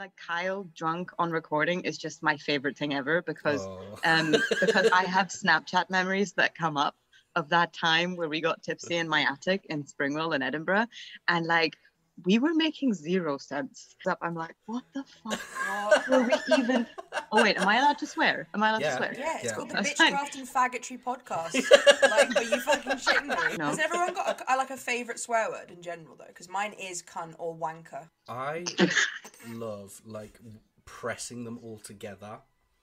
like Kyle drunk on recording is just my favorite thing ever because Oh. um because I have Snapchat memories that come up of that time where we got tipsy in my attic in Springwell in Edinburgh and like we were making zero sense. Up, I'm like, what the fuck were we even? Oh wait, am I allowed to swear? Am I allowed Yeah. to swear? Yeah, it's Yeah. called the That's Bitch fine. And Faggotry podcast. like, are you fucking shitting me? No. Has everyone got a, a- like a favourite swear word in general though? Because mine is cunt or wanker. I love like pressing them all together.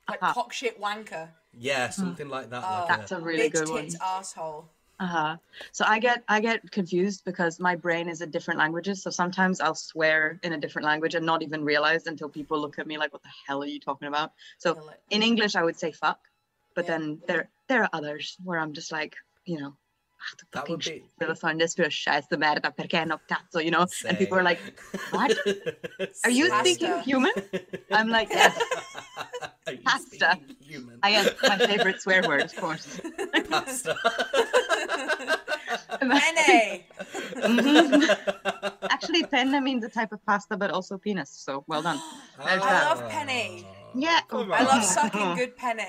Like Uh-huh. cock shit wanker, Yeah, something like that. Oh. like That's a really bitch good one. tits asshole. Uh-huh. So I get I get confused because my brain is in different languages. So sometimes I'll swear in a different language and not even realize until people look at me like, "What the hell are you talking about?" So in English, I would say "fuck," but Yeah. then there there are others where I'm just like, you know, "Ah, du That fucking would be- skiter fan, det skulle scheisse med deg, perché non cazzo," you know. And people are like, "What? Are you Pasta. speaking human?" I'm like, "Yes." Are you Pasta. Human. I am my favorite swear word, of course. Pasta. Penne. Mhm. Actually, penna means a type of pasta, but also penis. So well done. There's I love penne. Yeah. I love sucking good penne.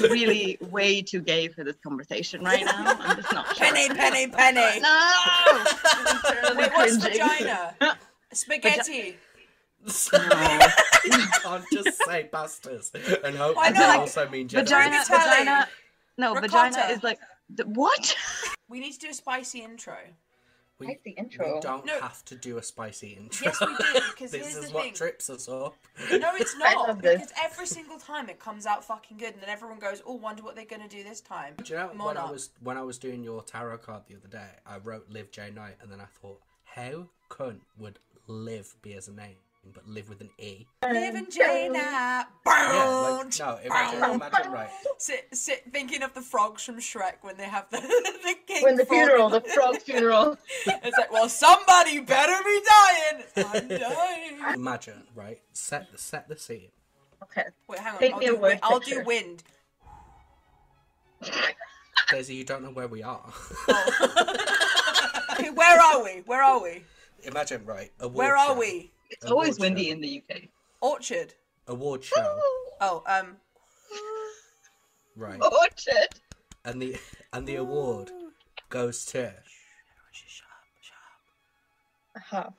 really way too gay for this conversation right now. I'm just not sure. Penny, penny, penny. No! Wait, what's vagina? Spaghetti. no. you can't just say pastas and hope Why that they not? also mean gender. Vagina, Rigatoni. vagina. No, vagina is like the, what? We need to do a spicy intro. We, Like the we don't No. have to do a spicy intro. Yes, we do, because this here's is the what thing. trips us up. No, it's not. Because every single time it comes out fucking good, and then everyone goes, "Oh, wonder what they're gonna do this time." Do you know when I was when I was doing your tarot card the other day, I wrote Live J Night, and then I thought, how cunt would Live be as a name, but live with an E? Living Jane Yeah, out. like, no, imagine, imagine right. Sit, sit, thinking of the frogs from Shrek when they have the the king. When the frog funeral, the frog funeral. It's like, well, somebody better be dying. I'm dying. Imagine right. Set the set the scene. Okay. Wait, hang on. Paint I'll, me a do, word I'll do wind. Daisy, you don't know where we are. Okay, oh. where are we? Where are we? Imagine right. Award Where are we? It's always Award windy show. in the UK. Orchard. Award show. Oh, um, Right. Orchard. And the and the award goes to Uh-huh.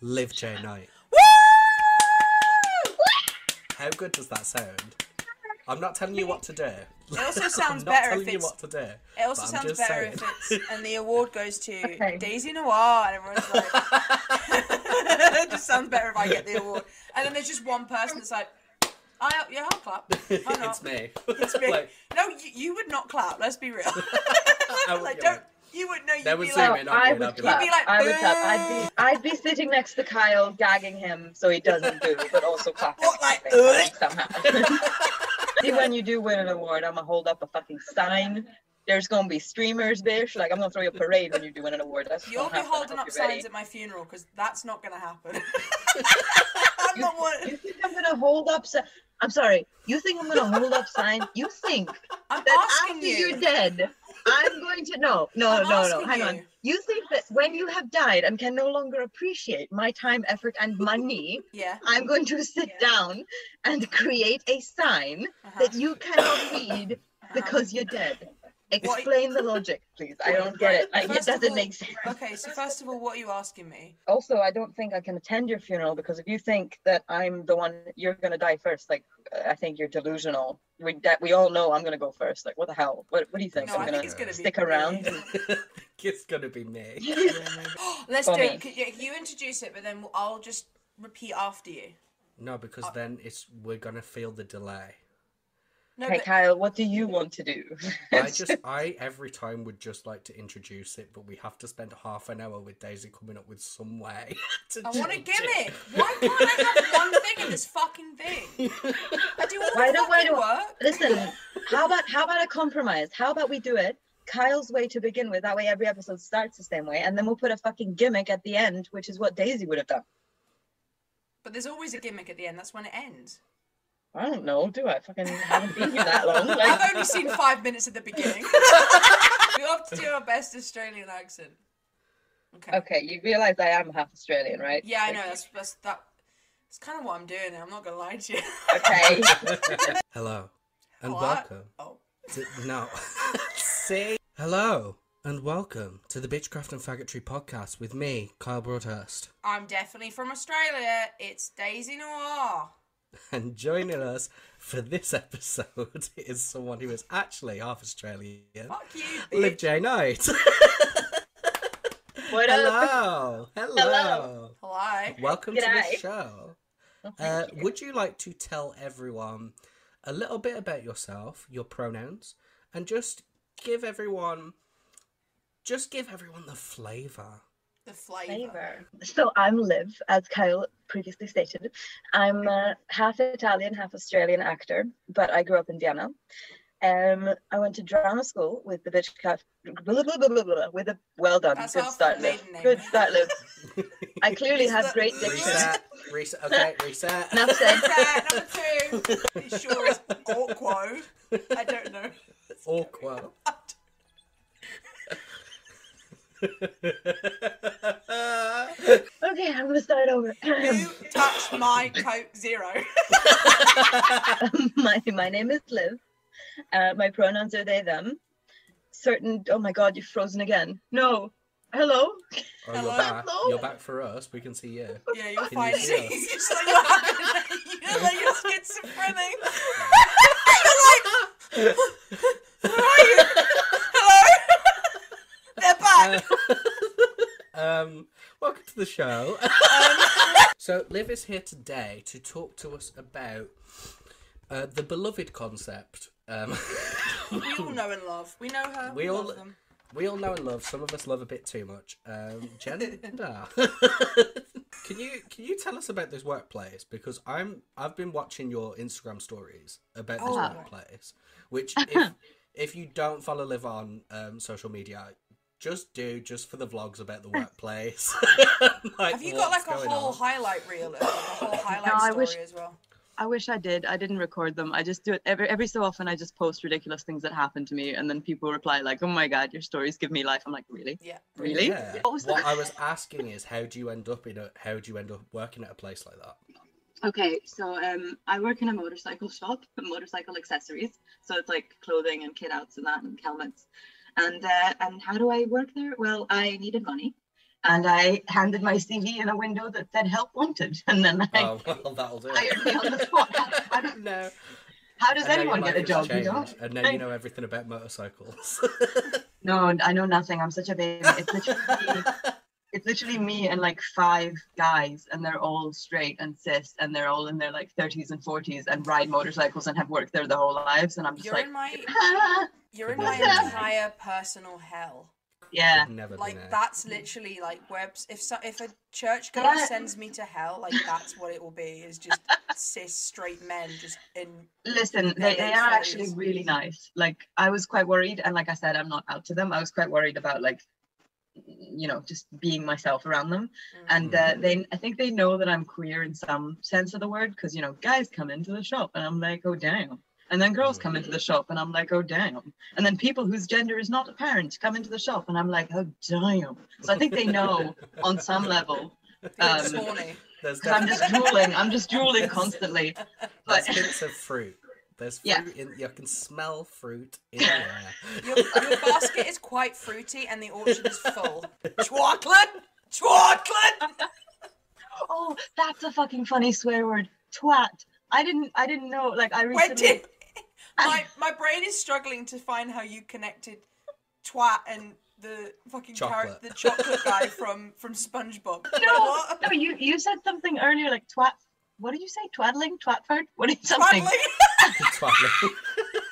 Live J Night. Woo! How good does that sound? I'm not telling you what to do. It also sounds I'm not better telling if you it's- what to do. It also sounds better saying. if it's and the award goes to Okay. Daisy Noir and everyone's like it just sounds better if I get the award. And then there's just one person that's like I yeah, I'll clap. Why not? it's me. It's me. Like, no, you, you would not clap, let's be real. would like don't you would know They you'd be like in I me would I'd be clap. like, You'd be like, I would clap. I'd be, I'd be sitting next to Kyle, gagging him so he doesn't do, but also clapping. What, like, at the same time somehow. See, when you do win an award, I'm gonna hold up a fucking sign. There's gonna be streamers, bitch. Like I'm gonna throw you a parade when you do win an award. That's You'll be holding up signs at my funeral because that's not gonna happen. I'm not one. You think I'm gonna hold up? Si- I'm sorry. You think I'm gonna hold up sign? You think I'm that after you. you're dead, I'm going to no, no, I'm no, no. Hang you. on. You think that when you have died and can no longer appreciate my time, effort, and money, Yeah. I'm going to sit down and create a sign uh-huh, that you cannot read uh-huh. because you're dead. Explain the logic, please. I don't get it. Like, it First of doesn't all- make sense. Okay, so first of all, what are you asking me? Also, I don't think I can attend your funeral because if you think that I'm the one you're gonna die first, like I think you're delusional. We that we all know I'm gonna go first. Like what the hell? What what do you think? No, I'm gonna think it's gonna be stick me. around. it's gonna be me. Let's For do me. it. Could you, you introduce it, but then I'll just repeat after you. No, because Uh, then it's we're gonna feel the delay. No, Hey but Kyle, what do you want to do? I just I every time would just like to introduce it, but we have to spend half an hour with Daisy coming up with some way. To. I want a change it. gimmick. Why can't I have one thing in this fucking thing? I do all Why the don't- why don't- work. Listen, how about how about a compromise? How about we do it Kyle's way to begin with? That way every episode starts the same way, and then we'll put a fucking gimmick at the end, which is what Daisy would have done. But there's always a gimmick at the end. That's when it ends. I don't know, do I? Fucking haven't been here that long. I've only seen five minutes at the beginning. we have to do our best Australian accent. Okay. Okay, you realise I am half Australian, right? Yeah, I know. That's that's that. It's kind of what I'm doing. I'm not gonna lie to you. Okay. Hello and What? welcome. Oh. To, no. See? Hello and welcome to the Bitchcraft and Faggotry podcast with me, Kyle Broadhurst. I'm definitely from Australia. It's Daisy Noir. And joining us for this episode is someone who is actually half Australian. Fuck you, Liv. J Night. what up? Hello. Hello. Hello. Hello. Welcome to the G'day. show. Oh, Uh, you. would you like to tell everyone a little bit about yourself, your pronouns, and just give everyone, just give everyone the flavour? The flavour. So I'm Liv, as Kyle previously stated. I'm a half Italian, half Australian actor, but I grew up in Vienna. Um, I went to drama school with the bitch cat. Blah, blah, blah, blah, blah, with a well done, That's good start, Liv. Good start, Liv. I clearly have that- great diction. Reset, reset. Okay, reset. Enough said. Set number two. It sure is awkward. I don't know. Awkward. Okay, I'm gonna start over. Who touched my Coke Zero? my my name is Liv. Uh, my pronouns are they them. Certain. Oh my God, you've frozen again. No. Hello. Oh, you're Hello? back. Hello? You're back for us. We can see you. Yeah, you're Can fine. you see us? You just like you're having, you know, like you're schizophrenic. you're like, where are you? Hello? They're. Um, welcome to the show. so, Liv is here today to talk to us about uh, the beloved concept. Um, we all know and love. We know her. We We, all- love them. we all know and love. Some of us love a bit too much. Um, gender. can you can you tell us about this workplace? Because I'm I've been watching your Instagram stories about this Oh. workplace. Which if if you don't follow Liv on um, social media, just do just for the vlogs about the workplace. Like, Have you got like a whole on. highlight reel, like a whole highlight No, I story wish- as well? I wish I did. I didn't record them. I just do it every every so often. I just post ridiculous things that happen to me, and then people reply like, "Oh my god, your stories give me life." I'm like, really, Yeah. really? Yeah. What was What? I was asking is, how do you end up in a? How do you end up working at a place like that? Okay, so um, I work in a motorcycle shop, motorcycle accessories. So it's like clothing and kit outs and that, and helmets. And uh, and how do I work there? Well, I needed money, and I handed my CV in a window that said "Help Wanted," and then I Oh well, that'll do. hired me on the spot. I don't, no. how does And now your anyone get a job? has You know? And now you know everything about motorcycles. No, I know nothing. I'm such a baby. It's literally it's literally me and like five guys, and they're all straight and cis, and they're all in their like 30s and 40s and ride motorcycles and have worked there their whole lives. And I'm just You're like, in my you're in my entire personal hell. yeah. Never Like that's literally like webs if so, if a church goer Yeah. sends me to hell, like that's what it will be. Is just cis straight men just in. Listen, they, they are actually really nice. Like I was quite worried, and like I said, I'm not out to them. I was quite worried about like, you know, just being myself around them. Mm. And uh, they, I think they know that I'm queer in some sense of the word, because you know, guys come into the shop, and I'm like, oh damn. And then girls come into the shop, and I'm like, oh damn. And then people whose gender is not apparent come into the shop, and I'm like, oh damn. So I think they know on some level. It's Um, horny. I'm just drooling. I'm just drooling constantly. there's But hints of fruit. There's fruit Yeah. in. You can smell fruit in the air. Your, your basket is quite fruity and the orchard is full. Chocolate, chocolate. oh, that's a fucking funny swear word. Twat. I didn't. I didn't know. Like I When recently. did my my brain is struggling to find how you connected twat and the fucking carrot, Chocolate. the chocolate guy from from SpongeBob. No, no, you you said something earlier like twat. What did you say? Twaddling, twatford. What is something? Twaddling. Twaddling.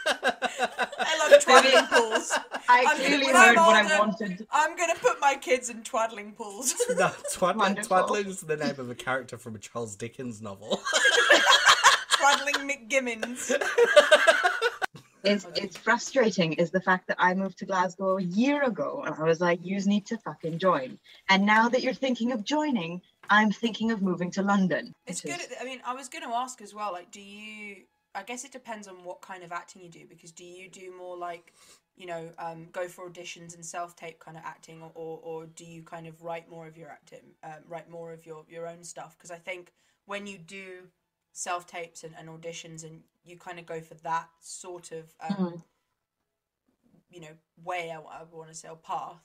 I love twaddling pools. I I'm- clearly when I'm heard what I wanted. I'm gonna put my kids in twaddling pools. no, Twaddling, Wonderful. Twaddling's the name of a character from a Charles Dickens novel. twaddling McGimmons. It's it's frustrating is the fact that I moved to Glasgow a year ago and I was like, you need to fucking join. And now that you're thinking of joining, I'm thinking of moving to London. It's good. is- I mean, I was going to ask as well. Like, do you? I guess it depends on what kind of acting you do. Because do you do more like you know, um, go for auditions and self tape kind of acting, or, or, or do you kind of write more of your acting, um, write more of your, your own stuff? Because I think when you do self tapes and, and auditions and you kind of go for that sort of, um, Mhm. you know, way I, I want to say, or path,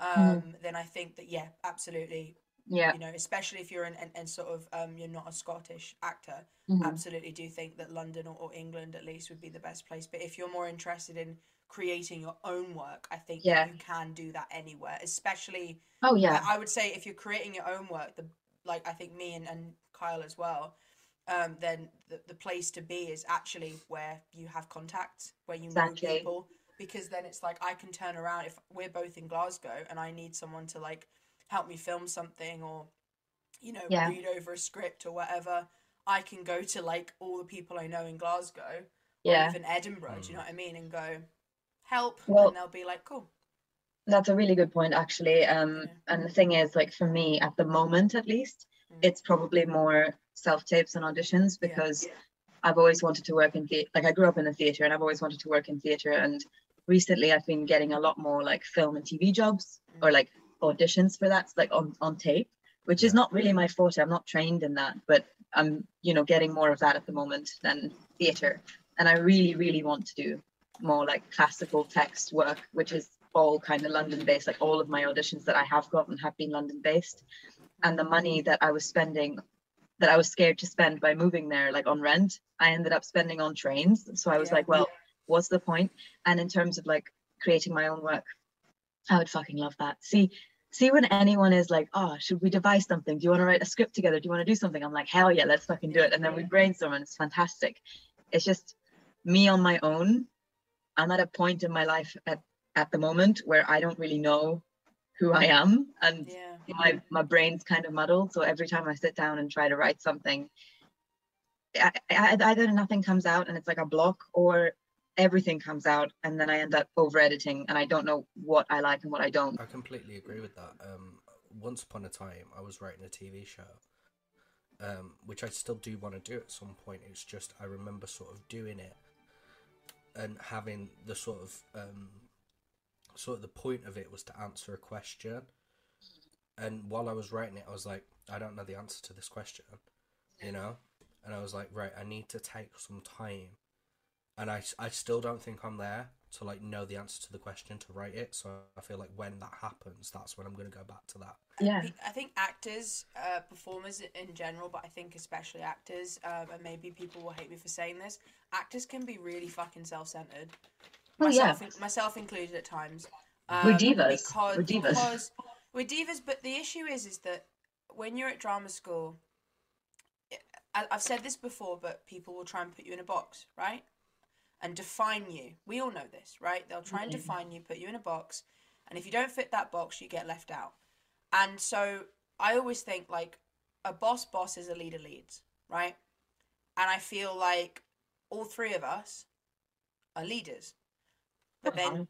um, then I think that, yeah, absolutely, Yeah. you know, especially if you're an, and, and sort of, um, you're not a Scottish actor, Mhm. absolutely do think that London or, or England at least would be the best place. But if you're more interested in creating your own work, I think Yeah. you can do that anywhere. Especially, Oh yeah. I, I would say, if you're creating your own work, the like I think me and, and Kyle as well, um, then the, the place to be is actually where you have contacts, where you know Exactly. people. Because then it's like I can turn around if we're both in Glasgow and I need someone to like help me film something or you know Yeah. read over a script or whatever. I can go to like all the people I know in Glasgow or Yeah. even Edinburgh. Do you know what I mean? And go help, Well- and they'll be like, cool. That's a really good point, actually. Um, Yeah. and the thing is, like for me, at the moment, at least, Mm. it's probably more self tapes and auditions Yeah. because I've always wanted to work in theatre. Like I grew up in the theatre, and I've always wanted to work in theatre. And recently, I've been getting a lot more like film and TV jobs or like auditions for that, like on on tape, which is not really my forte. I'm not trained in that, but I'm you know getting more of that at the moment than theatre. And I really, really want to do more like classical text work, which is all kind of London based. Like all of my auditions that I have gotten have been London based. And the money that I was spending, that I was scared to spend by moving there, like on rent, I ended up spending on trains. So I was Yeah. like, well, what's the point? And in terms of like creating my own work, I would fucking love that. See, see when anyone is like, oh, should we devise something? Do you want to write a script together? Do you want to do something? I'm like, hell yeah, let's fucking do it. And then we brainstorm and it's fantastic. It's just me on my own. I'm at a point in my life at, at the moment where I don't really know who I am and Yeah. my, my brain's kind of muddled. So every time I sit down and try to write something, I, I, either nothing comes out and it's like a block or everything comes out and then I end up over editing and I don't know what I like and what I don't. I completely agree with that. Um, once upon a time, I was writing a TV show, um, which I still do want to do at some point. It's just I remember sort of doing it and having the sort of um, sort of the point of it was to answer a question. And while I was writing it, I was like, I don't know the answer to this question, you know. And I was like, right, I need to take some time and I, I still don't think I'm there to like know the answer to the question to write it. So I feel like when that happens, that's when I'm going to go back to that. Yeah. Pe- I think actors, uh, performers in general, but I think especially actors, um, and maybe people will hate me for saying this, actors can be really fucking self-centered. Oh, yeah. myself, in- myself included at times. We're Um, divas. Because, We're divas. Because we're divas, but the issue is, is that when you're at drama school, I- I've said this before, but people will try and put you in a box, right? And define you. We all know this, right? They'll try and Mhm. define you, put you in a box, and if you don't fit that box, you get left out. And so I always think like a boss boss is a leader leads, right? And I feel like all three of us are leaders. But then Uh-huh.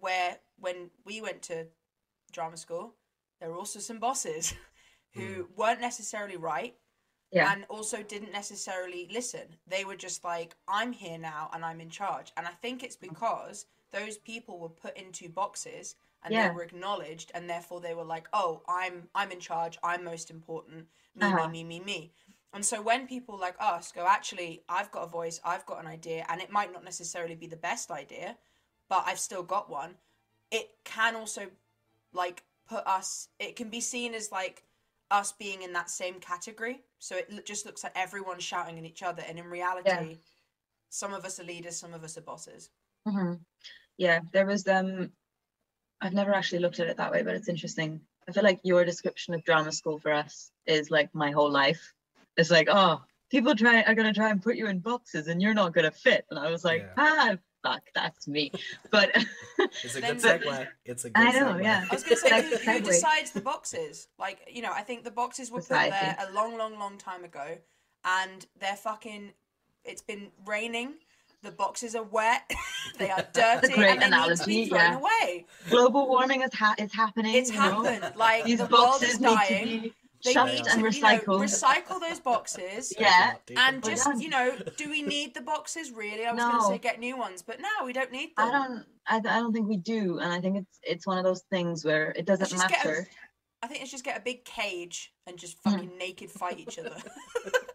where when we went to drama school, there were also some bosses who weren't necessarily right Yeah. and also didn't necessarily listen. They were just like, I'm here now and I'm in charge. And I think it's because those people were put into boxes and Yeah. they were acknowledged and therefore they were like, Oh, I'm I'm in charge, I'm most important, me, Uh-huh. me, me, me, me. And so when people like us go, actually, I've got a voice, I've got an idea, and it might not necessarily be the best idea, but I've still got one, it can also like put us it can be seen as like us being in that same category so it just looks like everyone's shouting at each other and in reality some of us are leaders some of us are bosses hmm Yeah, there was um I've never actually looked at it that way, but it's interesting. I feel like your description of drama school for us is like my whole life. It's like, oh, people try are gonna try and put you in boxes and you're not gonna fit. And I was like, Yeah. ah fuck, that's me. But It's a Then- good segue. It's a good I know, segue. yeah. i was going to say That's who, the who decides the boxes like you know i think the boxes were put there a long long long time ago and they're fucking it's been raining the boxes are wet they are dirty great and they need to be analogy, thrown yeah. away global warming is ha- is happening. it's you know? happened like These the world is boxes need to dying be They Shuffed need and to, you know, recycle those boxes. Yeah, And But just, you know, do we need the boxes really? I was going to say get new ones, but no, we don't need them. I don't. I, I don't think we do, and I think it's it's one of those things where it doesn't just matter. I think let's just get a big cage and just Mm. fucking naked fight each other.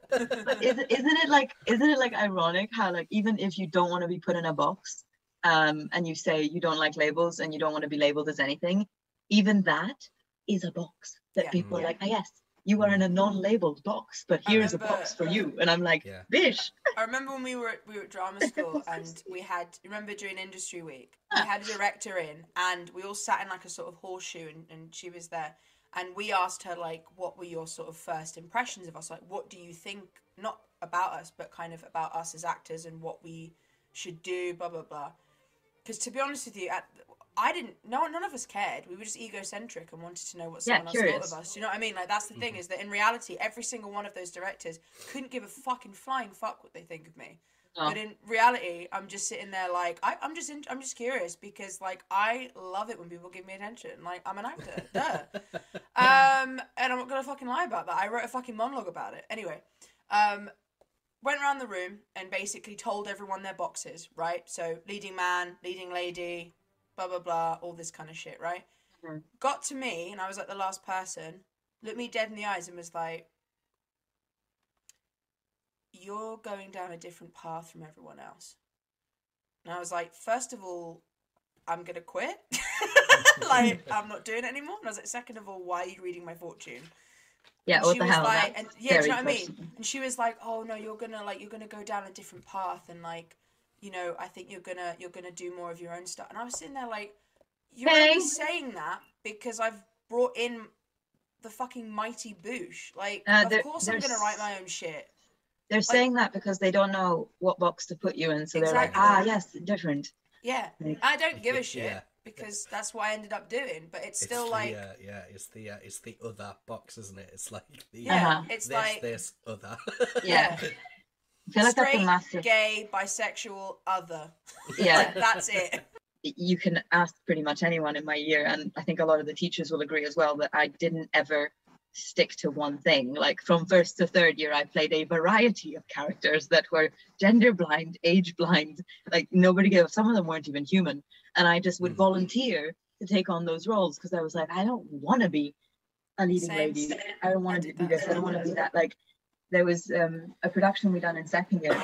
But is, isn't it like isn't it like ironic how like even if you don't want to be put in a box, um, and you say you don't like labels and you don't want to be labeled as anything, even that is a box that Yeah. people are like, ah, yes, you are in a non-labeled box, but I here's a box for you, and I'm like, Yeah. bish. I remember when we were at, we were at drama school and we had remember during industry week we had a director in and we all sat in like a sort of horseshoe and, and she was there and we asked her like what were your sort of first impressions of us like what do you think not about us but kind of about us as actors and what we should do blah blah blah because to be honest with you at I didn't no none of us cared we were just egocentric and wanted to know what Yeah, someone else thought of us Do you know what I mean like that's the thing is that in reality every single one of those directors couldn't give a fucking flying fuck what they think of me No. but in reality, I'm just sitting there like I, I'm just in, I'm just curious because like I love it when people give me attention. Like I'm an actor, duh. Um, and I'm not gonna fucking lie about that. I wrote a fucking monologue about it. Anyway, um, went around the room and basically told everyone their boxes. Right, so leading man, leading lady, blah blah blah, all this kind of shit. Right. Mhm. Got to me and I was like the last person. Looked me dead in the eyes and was like, you're going down a different path from everyone else. And I was like, first of all, I'm gonna quit. like, I'm not doing it anymore. And I was like, second of all, why are you reading my fortune? Yeah, what she the was hell? like, and yeah, do you know what I mean? And she was like, oh no, you're gonna like, you're gonna go down a different path, and like, you know, I think you're gonna, you're gonna do more of your own stuff. And I was sitting there like, you're only saying that because I've brought in the fucking mighty Boosh. Like, Uh, of course I'm gonna write my own shit. They're saying that because they don't know what box to put you in, so they're like, ah, yes, different. Yeah, Like- I don't give a shit Yeah. because that's what I ended up doing. But it's It's still the, like, uh, yeah, it's the uh, it's the other box, isn't it? It's like the yeah, Uh-huh. it's this like this other. Yeah. I feel like that's straight, a massive. gay, bisexual, other. Yeah, Like, that's it. you can ask pretty much anyone in my year, and I think a lot of the teachers will agree as well that I didn't ever stick to one thing. Like from first to third year, I played a variety of characters that were gender blind, age blind. Like nobody gave. Some of them weren't even human, and I just would Mm. volunteer to take on those roles because I was like, I don't want to be a leading Same. lady. I don't want to did do this. I don't want to be that. Like there was um, a production we done in second year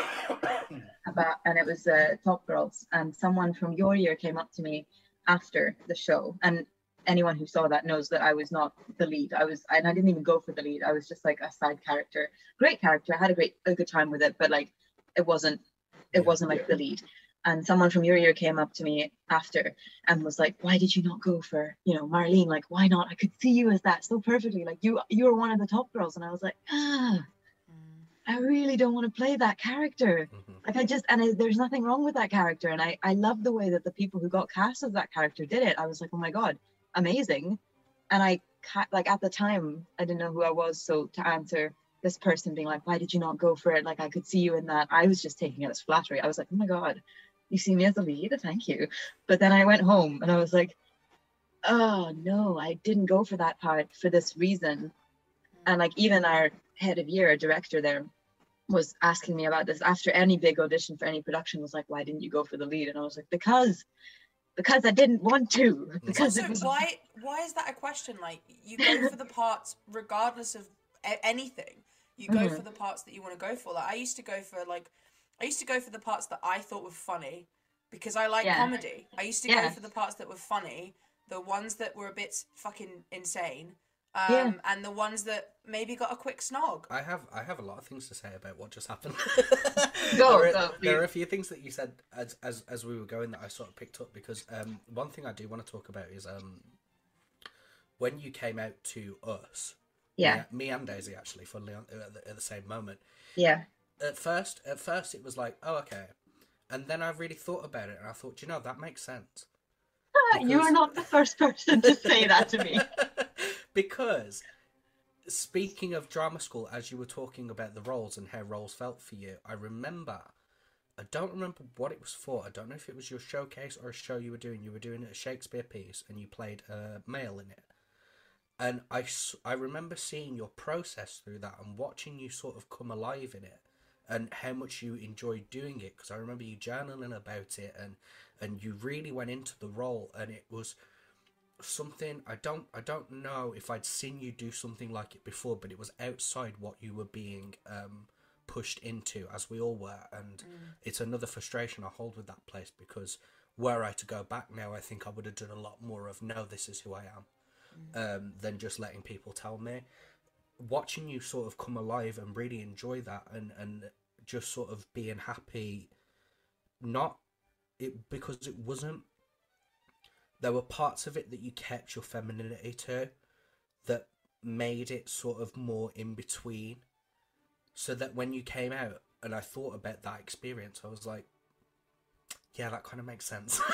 about and it was uh, top girls and someone from your year came up to me after the show and anyone who saw that knows that i was not the lead. I was and i didn't even go for the lead. I was just like a side character. Great character. I had a great a good time with it but like it wasn't it Yeah. wasn't like the lead. And someone from your year came up to me after and was like why did you not go for you know marlene? Like why not? I could see you as that so perfectly. Like you you were one of the top girls. And i was like ah. I really don't want to play that character Mhm. like I just and I, there's nothing wrong with that character, and I I love the way that the people who got cast as that character did it. I was like, oh my god, amazing, and I like at the time I didn't know who I was, so to answer this person being like, why did you not go for it? Like I could see you in that. I was just taking it as flattery. I was like, oh my god, you see me as a lead, thank you. But then I went home and I was like, oh no, I didn't go for that part for this reason. And like even our head of year, a director there, was asking me about this after any big audition for any production was like why didn't you go for the lead and i was like because because i didn't want to because Also, was why why is that a question? Like you go for the parts regardless of anything. You go Mhm. for the parts that you want to go for. Like I used to go for like I used to go for the parts that I thought were funny because I like Yeah. comedy. I used to Yeah. go for the parts that were funny, the ones that were a bit fucking insane, um, Yeah. and the ones that maybe got a quick snog. I have I have a lot of things to say about what just happened. Go, there, are, go, there are a few things that you said as as as we were going that I sort of picked up because um one thing I do want to talk about is um when you came out to us. yeah Me, me and Daisy actually, funnily on, at, the, at the same moment. yeah At first, at first it was like, oh okay, and then I really thought about it and I thought, you know, that makes sense. You're not the first person to say that to me because speaking of drama school, as you were talking about the roles and how roles felt for you, I remember. I don't remember what it was for. I don't know if it was your showcase or a show you were doing. You were doing a Shakespeare piece and you played a male in it. and I, I remember seeing your process through that and watching you sort of come alive in it and how much you enjoyed doing it because I remember you journaling about it and and you really went into the role and it was something I don't I don't know if I'd seen you do something like it before but it was outside what you were being um pushed into as we all were and it's another frustration I hold with that place because were I to go back now I think I would have done a lot more of no this is who I am um, than just letting people tell me. Watching you sort of come alive and really enjoy that and, and just sort of being happy, not it because it wasn't. There were parts of it that you kept your femininity to, that made it sort of more in between, so that when you came out and I thought about that experience, I was like, yeah, that kind of makes sense.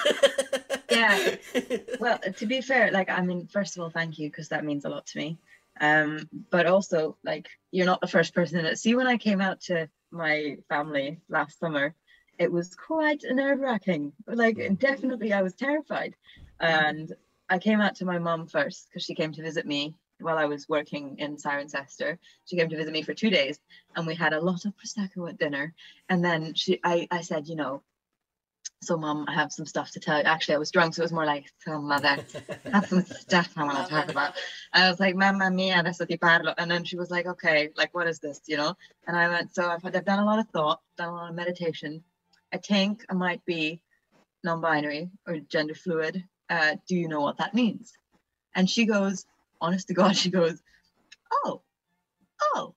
Yeah. well to be fair like i mean first of all thank you because that means a lot to me. Um but also like you're not the first person that see when i came out to my family last summer it was quite nerve-wracking. Like definitely i was terrified Mm-hmm. and i came out to my mom first because she came to visit me while i was working in cirencester she came to visit me for two days and we had a lot of prosecco at dinner. And then she i i said you know so mom i have some stuff to tell you. Actually i was drunk so it was more like so mother I have some stuff i want to talk about. I was like mamma mia adesso ti parlo. And then she was like okay like what is this? You know? And i went so i've, I've done a lot of thought done a lot of meditation. I think i might be non-binary or gender fluid uh, do you know what that means and she goes honest to god she goes oh oh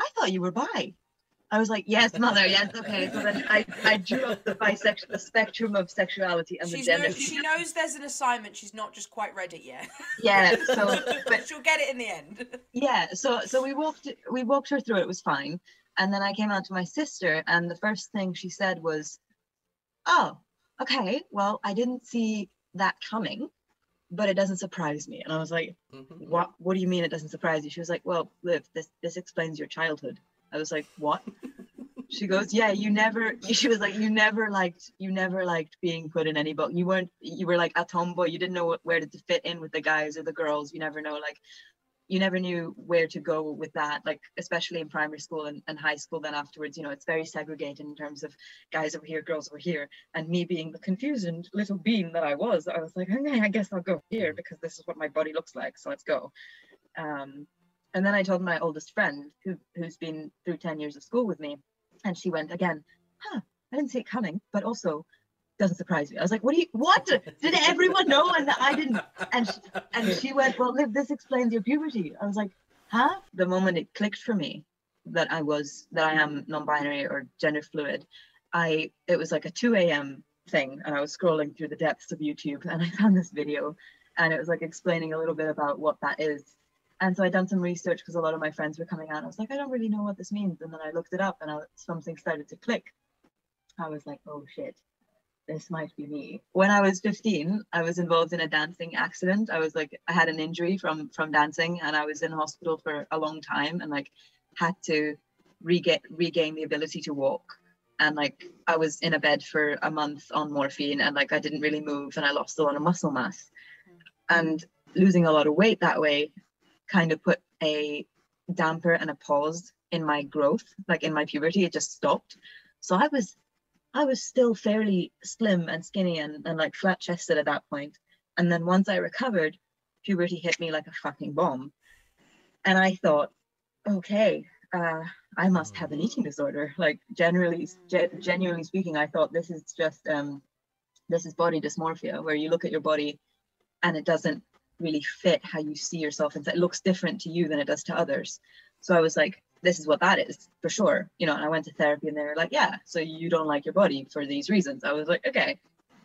i thought you were bi I was like, yes, mother, yes, okay. So then I, I drew up the bisexual, the spectrum of sexuality and She's the gender. no, she knows there's an assignment. She's not just quite read it yet. Yeah, so but she'll get it in the end. yeah, so so we walked we walked her through it. It was fine, and then I came out to my sister, and the first thing she said was, "Oh, okay. Well, I didn't see that coming, but it doesn't surprise me." And I was like, Mhm. what what do you mean it doesn't surprise you? She was like well liv this this explains your childhood. I was like what? She goes yeah you never she was like you never liked you never liked being put in any book you weren't you were like a tomboy. You didn't know what- where to fit in with the guys or the girls. You never know like you never knew where to go with that like especially in primary school and, and high school then afterwards you know it's very segregated in terms of guys over here girls over here. And me being the confused little bean that i was i was like okay i guess i'll go here because this is what my body looks like so let's go. Um, and then i told my oldest friend who, who's been through 10 years of school with me and she went again huh i didn't see it coming but also doesn't surprise me. I was like what do you what? Did everyone know and i didn't? And she, and she went well Liv, this explains your puberty. I was like huh? The moment it clicked for me that i was that i am non-binary or gender fluid i it was like a 2 a.m thing and i was scrolling through the depths of youtube and i found this video and it was like explaining a little bit about what that is. And so i done some research because a lot of my friends were coming out i was like i don't really know what this means. And then i looked it up and I, something started to click. I was like oh shit this might be me. When I was 15, I was involved in a dancing accident. I was like, I had an injury from from dancing, and I was in hospital for a long time, and like had to regain regain the ability to walk. And like I was in a bed for a month on morphine, and like I didn't really move, and I lost a lot of muscle mass. And losing a lot of weight that way, kind of put a damper and a pause in my growth, like in my puberty. It just stopped. So I was I was still fairly slim and skinny and, and like flat chested at that point. And then once I recovered, puberty hit me like a fucking bomb. And I thought, okay, uh, I must have an eating disorder. Like generally, ge- genuinely speaking, I thought this is just um, this is body dysmorphia, where you look at your body and it doesn't really fit how you see yourself. and It looks different to you than it does to others. So I was like, this is what that is for sure. You know, and I went to therapy and they were like, yeah, so you don't like your body for these reasons. I was like, okay,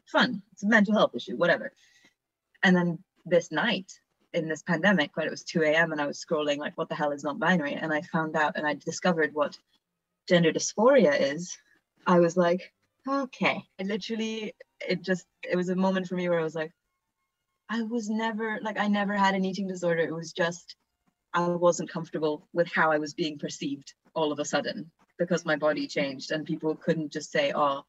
fun. It's a mental health issue, whatever. And then this night in this pandemic, when it was 2 a.m. and I was scrolling, like, what the hell is non binary? And I found out and I discovered what gender dysphoria is. I was like, okay. I literally, it just, it was a moment for me where I was like, I was never, like, I never had an eating disorder. It was just, I wasn't comfortable with how I was being perceived all of a sudden because my body changed and people couldn't just say, oh,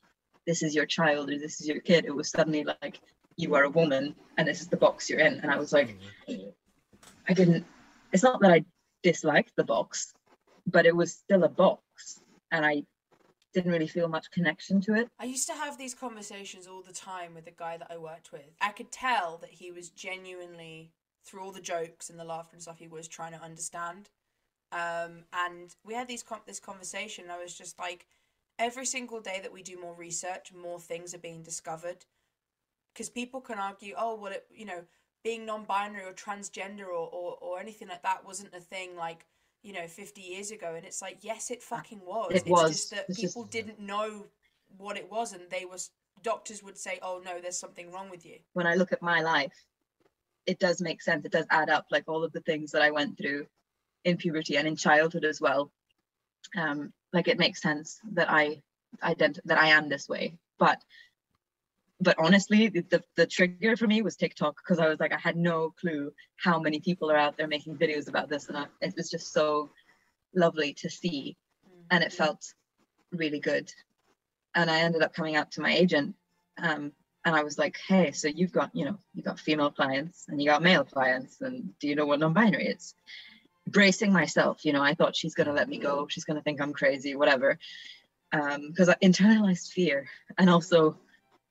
this is your child or this is your kid. It was suddenly like, you are a woman and this is the box you're in. And I was like, I didn't. It's not that I disliked the box, but it was still a box, and I didn't really feel much connection to it. I used to have these conversations all the time with the guy that I worked with. I could tell that he was genuinely, through all the jokes and the laughter and stuff, he was trying to understand. Um, and we had these con- this conversation. I was just like, every single day that we do more research, more things are being discovered. Because people can argue, oh, well, it, you know, being non-binary or transgender or, or, or anything like that wasn't a thing like you know 50 years ago and it's like yes it fucking was It it's was. just that It's just- people didn't know what it was and they was doctors would say oh no there's something wrong with you When I look at my life, it does make sense. It does add up, like all of the things that I went through in puberty and in childhood as well. Um, like it makes sense that I ident- that I am this way. But but honestly, the, the, the trigger for me was TikTok because I was like, I had no clue how many people are out there making videos about this, and I, it was just so lovely to see, and it felt really good. And I ended up coming out to my agent, um, and I was like, Hey, so you've got, you know, you've got female clients and you got male clients, and do you know what non-binary is? Bracing myself, you know, I thought she's gonna let me go, she's gonna think I'm crazy, whatever, um, because I internalized fear, and also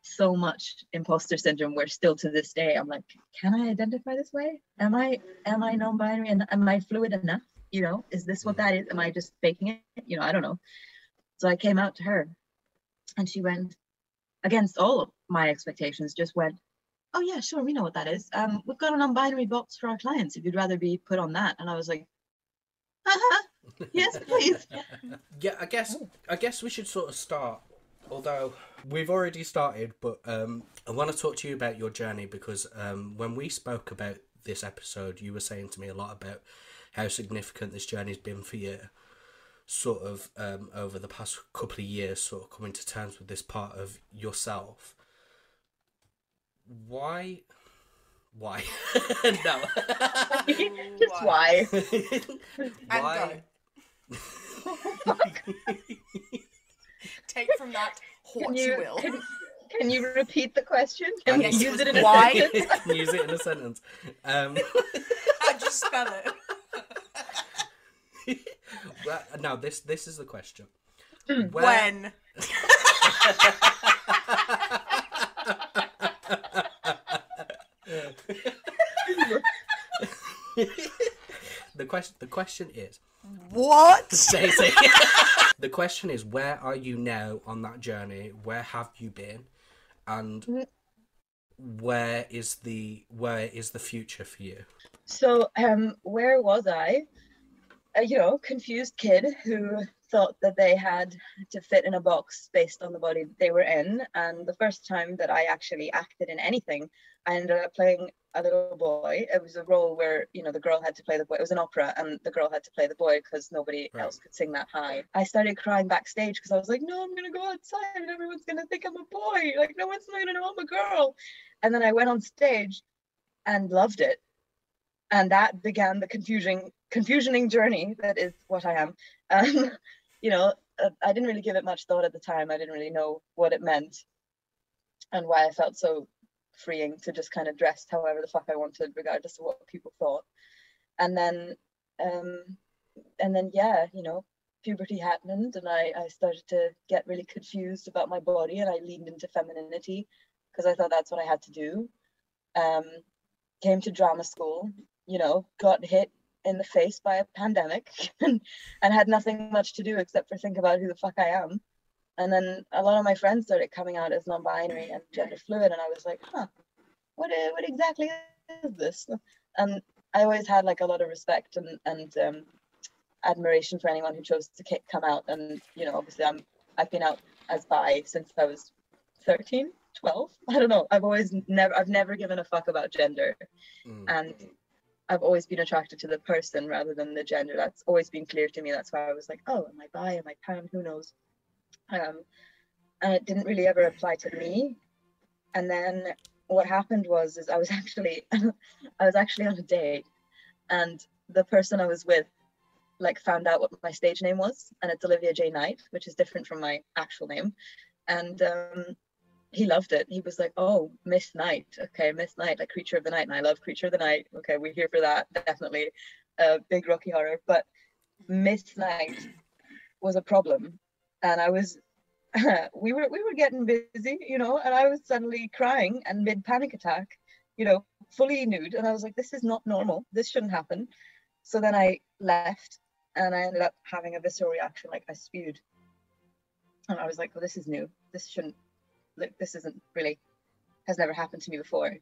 so much imposter syndrome where still to this day i'm like can i identify this way? Am i am i non-binary and am i fluid enough? You know is this what that is? Am i just faking it? You know i don't know. So i came out to her and she went against all of my expectations just went oh yeah sure we know what that is um we've got a non-binary box for our clients if you'd rather be put on that and i was like yes please yeah, I guess I guess we should sort of start. Although we've already started, but um, I want to talk to you about your journey because um, when we spoke about this episode, you were saying to me a lot about how significant this journey's been for you. Sort of um, over the past couple of years, sort of coming to terms with this part of yourself. Why? Why? no. just why and Why? go take from that what can you, you, will can, can you repeat the question can And we use it in a why? sentence? Can use it in a sentence. Um, how'd you spell it well, now this this is the question. Where- when the question the question is what the question is where are you now on that journey? Where have you been? And where is the where is the future for you? So, um, where was I? A, you know, confused kid who thought that they had to fit in a box based on the body that they were in. And the first time that I actually acted in anything, I ended up playing a little boy. It was a role where, you know, the girl had to play the boy. It was an opera and the girl had to play the boy because nobody Right. else could sing that high. I started crying backstage because I was like, no, I'm going to go outside and everyone's going to think I'm a boy. Like, no one's going to know I'm a girl. And then I went on stage and loved it and that began the confusing confusioning journey that is what i am. Um, you know uh, i didn't really give it much thought at the time. I didn't really know what it meant and why i felt so freeing to just kind of dress however the fuck i wanted regardless of what people thought. And then um and then yeah you know puberty happened and i i started to get really confused about my body and i leaned into femininity because i thought that's what i had to do. Um came to drama school you know, got hit in the face by a pandemic and, and had nothing much to do except for think about who the fuck I am. And then a lot of my friends started coming out as non-binary and gender fluid, and I was like, huh, what what exactly is this? And I always had like a lot of respect and and um, admiration for anyone who chose to come out. And you know, obviously, I'm I've been out as bi since I was 13, 12. I don't know. I've always never I've never given a fuck about gender Mm. and I've always been attracted to the person rather than the gender. That's always been clear to me. That's why I was like, oh, am I bi? Am I pan? Who knows? Um, and it didn't really ever apply to me. And then what happened was, is I was actually, I was actually on a date, and the person I was with, like, found out what my stage name was, and it's Olivia J Night, which is different from my actual name, and um, he loved it. He was like, "Oh, Miss Night, okay, Miss Night, like Creature of the Night," and I love Creature of the Night. Okay, we're here for that, definitely. Uh, big Rocky Horror, but Miss Night was a problem, and I was, we were we were getting busy, you know, and I was suddenly crying and mid panic attack, you know, fully nude, and I was like, "This is not normal. This shouldn't happen." So then I left, and I ended up having a visceral reaction, like I spewed, and I was like, "Well, this is new. This shouldn't." Look, this isn't really has never happened to me before.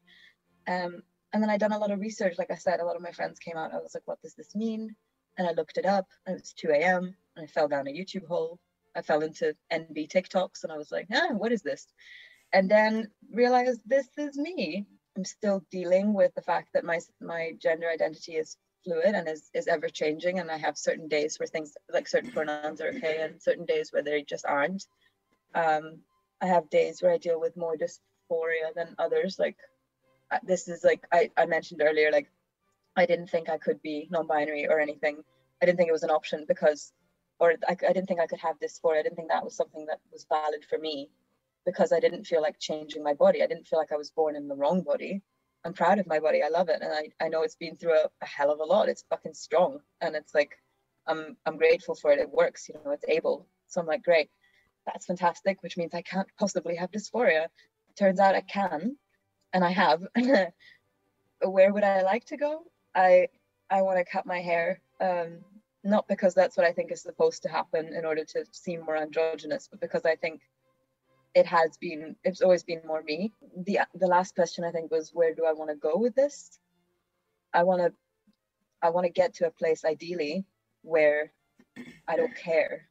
Um, and then I done a lot of research. Like I said, a lot of my friends came out. I was like, what does this mean? And I looked it up. And it was 2 a.m. and I fell down a YouTube hole. I fell into NB TikToks and I was like, ah, what is this? And then realized this is me. I'm still dealing with the fact that my my gender identity is fluid and is, is ever changing. And I have certain days where things like certain pronouns are okay and certain days where they just aren't. Um, I have days where I deal with more dysphoria than others. Like this is like I, I mentioned earlier, like I didn't think I could be non-binary or anything. I didn't think it was an option because, or I, I didn't think I could have dysphoria. I didn't think that was something that was valid for me because I didn't feel like changing my body. I didn't feel like I was born in the wrong body. I'm proud of my body. I love it. And I, I know it's been through a, a hell of a lot. It's fucking strong. And it's like, I'm, I'm grateful for it. It works, you know, it's able. So I'm like, great that's fantastic, which means I can't possibly have dysphoria. Turns out I can, and I have. Where would I like to go? I I want to cut my hair, um, not because that's what I think is supposed to happen in order to seem more androgynous, but because I think it has been it's always been more me. The the last question I think was where do I want to go with this? I want to I want to get to a place ideally where I don't care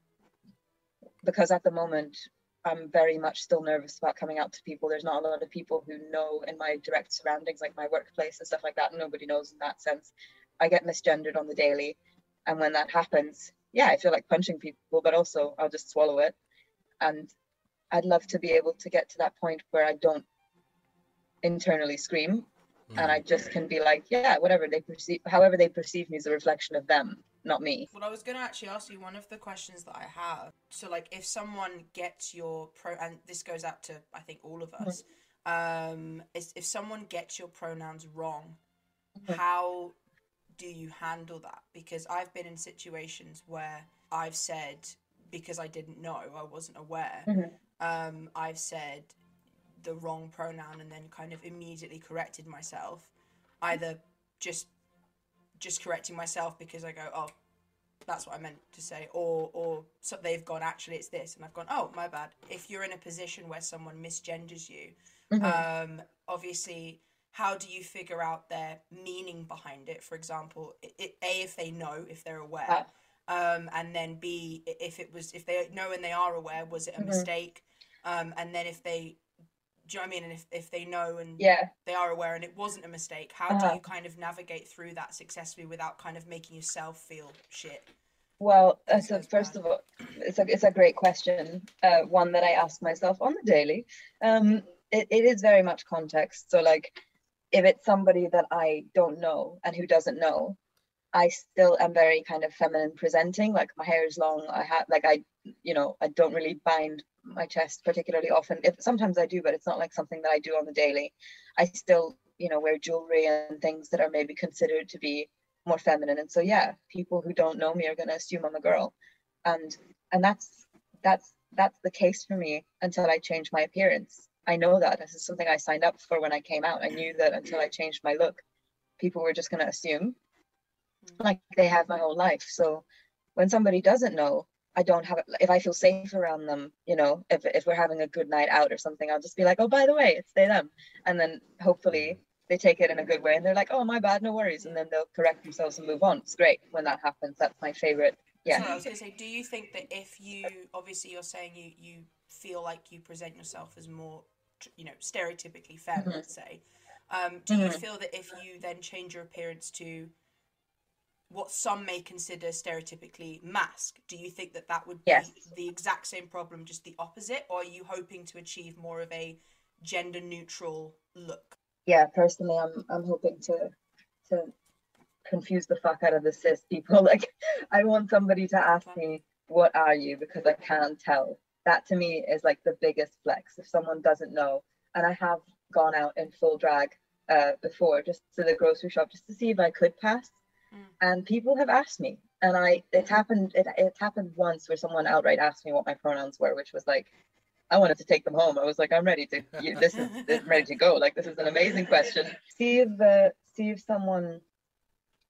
because at the moment I'm very much still nervous about coming out to people. There's not a lot of people who know in my direct surroundings, like my workplace and stuff like that. Nobody knows in that sense. I get misgendered on the daily. And when that happens, yeah, I feel like punching people, but also I'll just swallow it. And I'd love to be able to get to that point where I don't internally scream mm. and I just can be like, yeah, whatever they perceive, however they perceive me is a reflection of them not me. Well, I was going to actually ask you one of the questions that I have. So, like, if someone gets your pro, and this goes out to I think all of us, mm-hmm. um, is if someone gets your pronouns wrong, mm-hmm. how do you handle that? Because I've been in situations where I've said because I didn't know, I wasn't aware. Mm-hmm. Um, I've said the wrong pronoun and then kind of immediately corrected myself, either just just correcting myself because I go, oh, that's what I meant to say, or or so they've gone, actually, it's this, and I've gone, oh, my bad. If you're in a position where someone misgenders you, mm-hmm. um, obviously, how do you figure out their meaning behind it? For example, it, it, a if they know, if they're aware, um, and then b if it was if they know and they are aware, was it a mm-hmm. mistake? Um, and then if they do you know what I mean? And if, if they know and yeah. they are aware and it wasn't a mistake, how uh-huh. do you kind of navigate through that successfully without kind of making yourself feel shit? Well, uh, so first bad. of all, it's a, it's a great question, uh, one that I ask myself on the daily. Um, it, it is very much context. So, like, if it's somebody that I don't know and who doesn't know, I still am very kind of feminine presenting. Like, my hair is long. I have, like, I, you know, I don't really bind my chest particularly often. If sometimes I do, but it's not like something that I do on the daily. I still, you know, wear jewelry and things that are maybe considered to be more feminine. And so yeah, people who don't know me are gonna assume I'm a girl. And and that's that's that's the case for me until I change my appearance. I know that this is something I signed up for when I came out. I knew that until I changed my look, people were just gonna assume like they have my whole life. So when somebody doesn't know, I don't have it. If I feel safe around them, you know, if, if we're having a good night out or something, I'll just be like, oh, by the way, it's they, them. And then hopefully they take it in a good way and they're like, oh, my bad, no worries. And then they'll correct themselves and move on. It's great when that happens. That's my favorite. Yeah. So I was going to say, do you think that if you, obviously, you're saying you, you feel like you present yourself as more, you know, stereotypically femme, mm-hmm. let's say, um, do mm-hmm. you feel that if you then change your appearance to what some may consider stereotypically masc. Do you think that that would be yes. the exact same problem, just the opposite, or are you hoping to achieve more of a gender neutral look? Yeah, personally, I'm I'm hoping to to confuse the fuck out of the cis people. Like, I want somebody to ask me, "What are you?" Because I can't tell. that to me is like the biggest flex if someone doesn't know and i have gone out in full drag uh, before just to the grocery shop just to see if i could pass. And people have asked me and i it happened it, it happened once where someone outright asked me what my pronouns were which was like i wanted to take them home. I was like i'm ready to you, this is I'm ready to go. Like this is an amazing question. See if uh, see if someone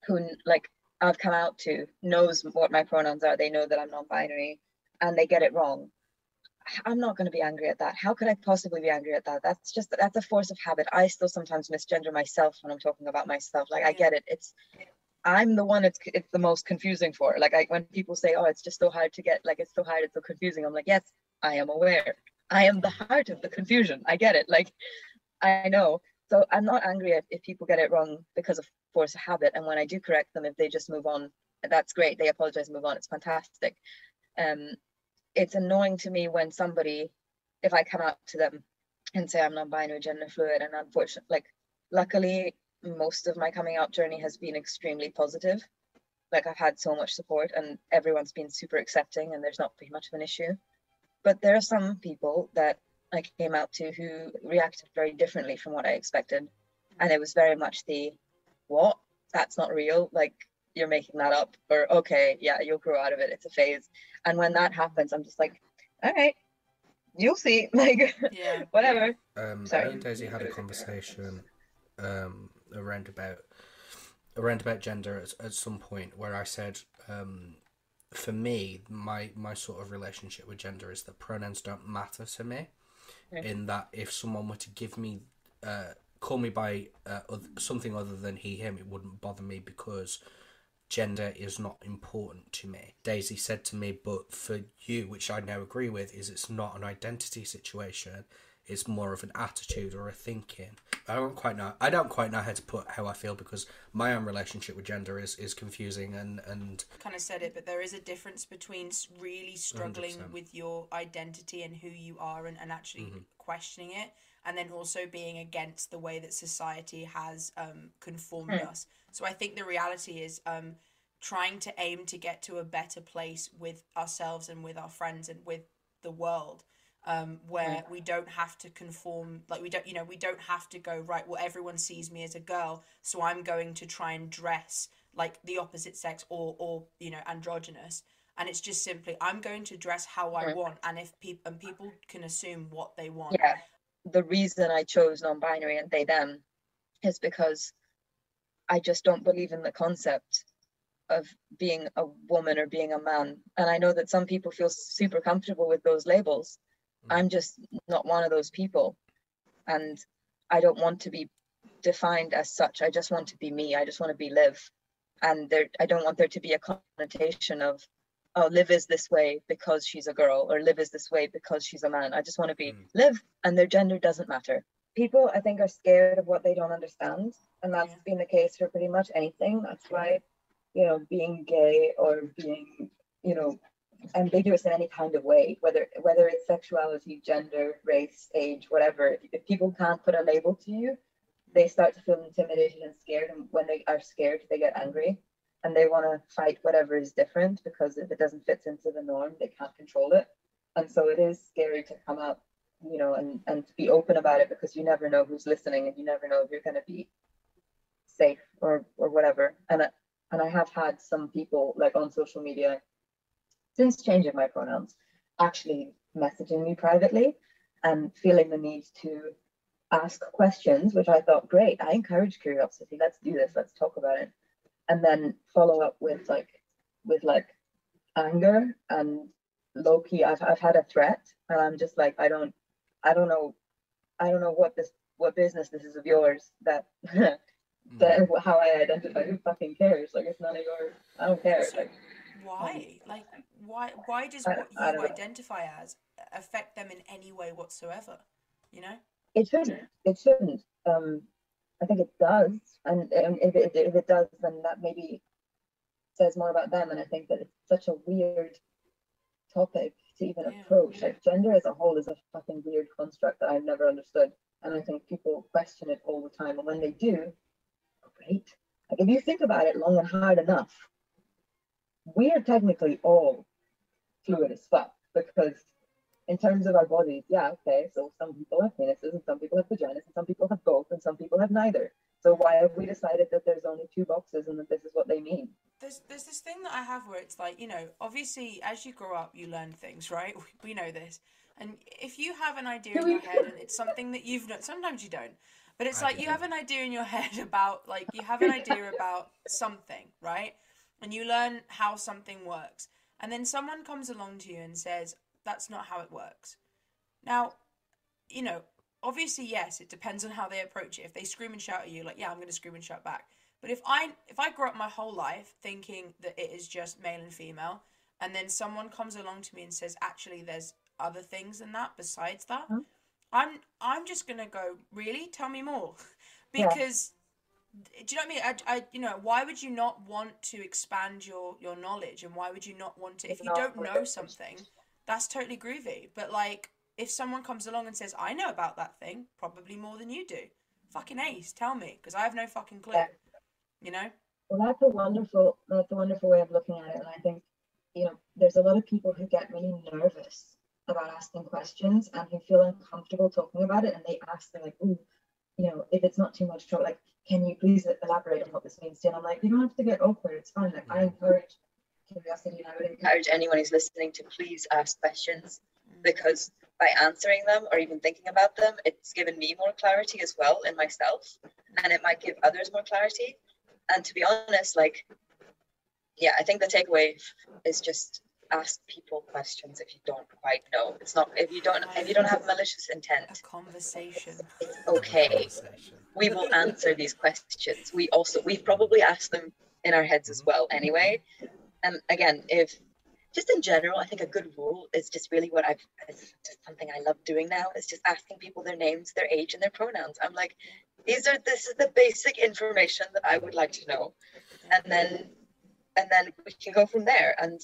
who like i've come out to knows what my pronouns are they know that i'm non-binary and they get it wrong. I'm not going to be angry at that. How could i possibly be angry at that? That's just that's a force of habit. I still sometimes misgender myself when i'm talking about myself. Like i get it. It's i'm the one it's it's the most confusing for. Like I, when people say oh it's just so hard to get like it's so hard it's so confusing i'm like yes i am aware. I am the heart of the confusion. I get it. Like i know. So i'm not angry at if people get it wrong because of force of habit and when i do correct them if they just move on that's great. They apologize move on. It's fantastic. Um it's annoying to me when somebody if i come out to them and say i'm non-binary gender fluid and unfortunately like luckily most of my coming out journey has been extremely positive. Like i've had so much support and everyone's been super accepting and there's not been much of an issue. But there are some people that i came out to who reacted very differently from what i expected. And it was very much the what? That's not real? Like you're making that up? Or okay yeah you'll grow out of it. It's a phase. And when that happens i'm just like all right you'll see. Like Yeah. whatever. Um, Sorry. me and Daisy had a conversation um, around about around about gender at, at some point where I said, um, for me, my my sort of relationship with gender is that pronouns don't matter to me. Yeah. In that, if someone were to give me, uh, call me by uh, something other than he him, it wouldn't bother me because gender is not important to me. Daisy said to me, but for you, which I now agree with, is it's not an identity situation. It's more of an attitude or a thinking. I don't quite know. I don't quite know how to put how I feel because my own relationship with gender is, is confusing and and kind of said it, but there is a difference between really struggling 100%. with your identity and who you are and, and actually Mm-hmm. questioning it, and then also being against the way that society has um, conformed Hmm. us. So I think the reality is um, trying to aim to get to a better place with ourselves and with our friends and with the world. Um, where we don't have to conform, like we don't, you know, we don't have to go right. Well, everyone sees me as a girl, so I'm going to try and dress like the opposite sex or or you know androgynous. And it's just simply i'm going to dress how i want and if people and people can assume what they want. Yeah. The reason i chose non-binary and they them is because i just don't believe in the concept of being a woman or being a man. And i know that some people feel super comfortable with those labels i'm just not one of those people. And i don't want to be defined as such. I just want to be me. I just want to be liv and there i don't want there to be a connotation of oh liv is this way because she's a girl or liv is this way because she's a man. I just want to be Mm. liv and their gender doesn't matter. People i think are scared of what they don't understand. And that's Yeah. been the case for pretty much anything. That's why you know being gay or being you know ambiguous in any kind of way whether whether it's sexuality gender race age whatever. If people can't put a label to you they start to feel intimidated and scared and when they are scared they get angry. And they want to fight whatever is different because if it doesn't fit into the norm they can't control it. And so it is scary to come out you know and and to be open about it because you never know who's listening and you never know if you're going to be safe or or whatever. And I, and I have had some people like on social media since changing my pronouns actually messaging me privately and feeling the need to ask questions which I thought great I encourage curiosity. Let's do this. Let's talk about it. And then follow up with like with like anger and low key I've, I've had a threat and I'm just like I don't I don't know I don't know what this what business this is of yours that that mm. how I identify who fucking cares? Like it's none of your I don't care. So- like why? Like why why does what I you don't know. identify as affect them in any way whatsoever you know? It shouldn't. It shouldn't. Um I think it does. And, and if, it, if it does then that maybe says more about them. And I think that it's such a weird topic to even Yeah. approach. like gender as a whole is a fucking weird construct that I've never understood. And I think people question it all the time. And when they do great. Like if you think about it long and hard enough we are technically all fluid as fuck because in terms of our bodies, yeah, okay. So some people have penises and some people have vaginas and some people have both and some people have neither. So why have we decided that there's only two boxes and that this is what they mean? There's there's this thing that I have where it's like you know obviously as you grow up you learn things right we know this and if you have an idea in your head and it's something that you've not sometimes you don't but it's I like you have an idea in your head about like you have an idea about something right and you learn how something works and then someone comes along to you and says that's not how it works. Now you know obviously yes it depends on how they approach it. If they scream and shout at you like yeah i'm going to scream and shout back. But if i if i grew up my whole life thinking that it is just male and female and then someone comes along to me and says actually there's other things than that besides that Huh? i'm i'm just going to go really? Tell me more. Because do you know what I mean? I, I, you know, why would you not want to expand your your knowledge, and why would you not want to? If you don't know something, that's totally groovy. But like, if someone comes along and says, "I know about that thing," probably more than you do. Fucking ace, tell me, because I have no fucking clue. Yeah. You know? Well, that's a wonderful that's a wonderful way of looking at it, and I think you know there's a lot of people who get really nervous about asking questions and who feel uncomfortable talking about it, and they ask, they're like, "Ooh, you know, if it's not too much trouble, like, can you please elaborate on what this means?" to you?" And I'm like, "You don't have to get awkward. It's fine. Like, I encourage curiosity, and I would encourage anyone who's listening to please ask questions mm. because by answering them or even thinking about them, it's given me more clarity as well in myself, and it might give others more clarity. And to be honest, like, yeah, I think the takeaway is just ask people questions if you don't quite know. It's not if you don't if you don't have malicious intent. A intent, conversation. it's Have a okay. conversation. We will answer these questions. We also we've probably asked them in our heads as mm-hmm. well anyway. And again, if just in general, I think a good rule is just really what I've it's just something I love doing now is just asking people their names, their age, and their pronouns. I'm like, these are this is the basic information that I would like to know. And then and then we can go from there. And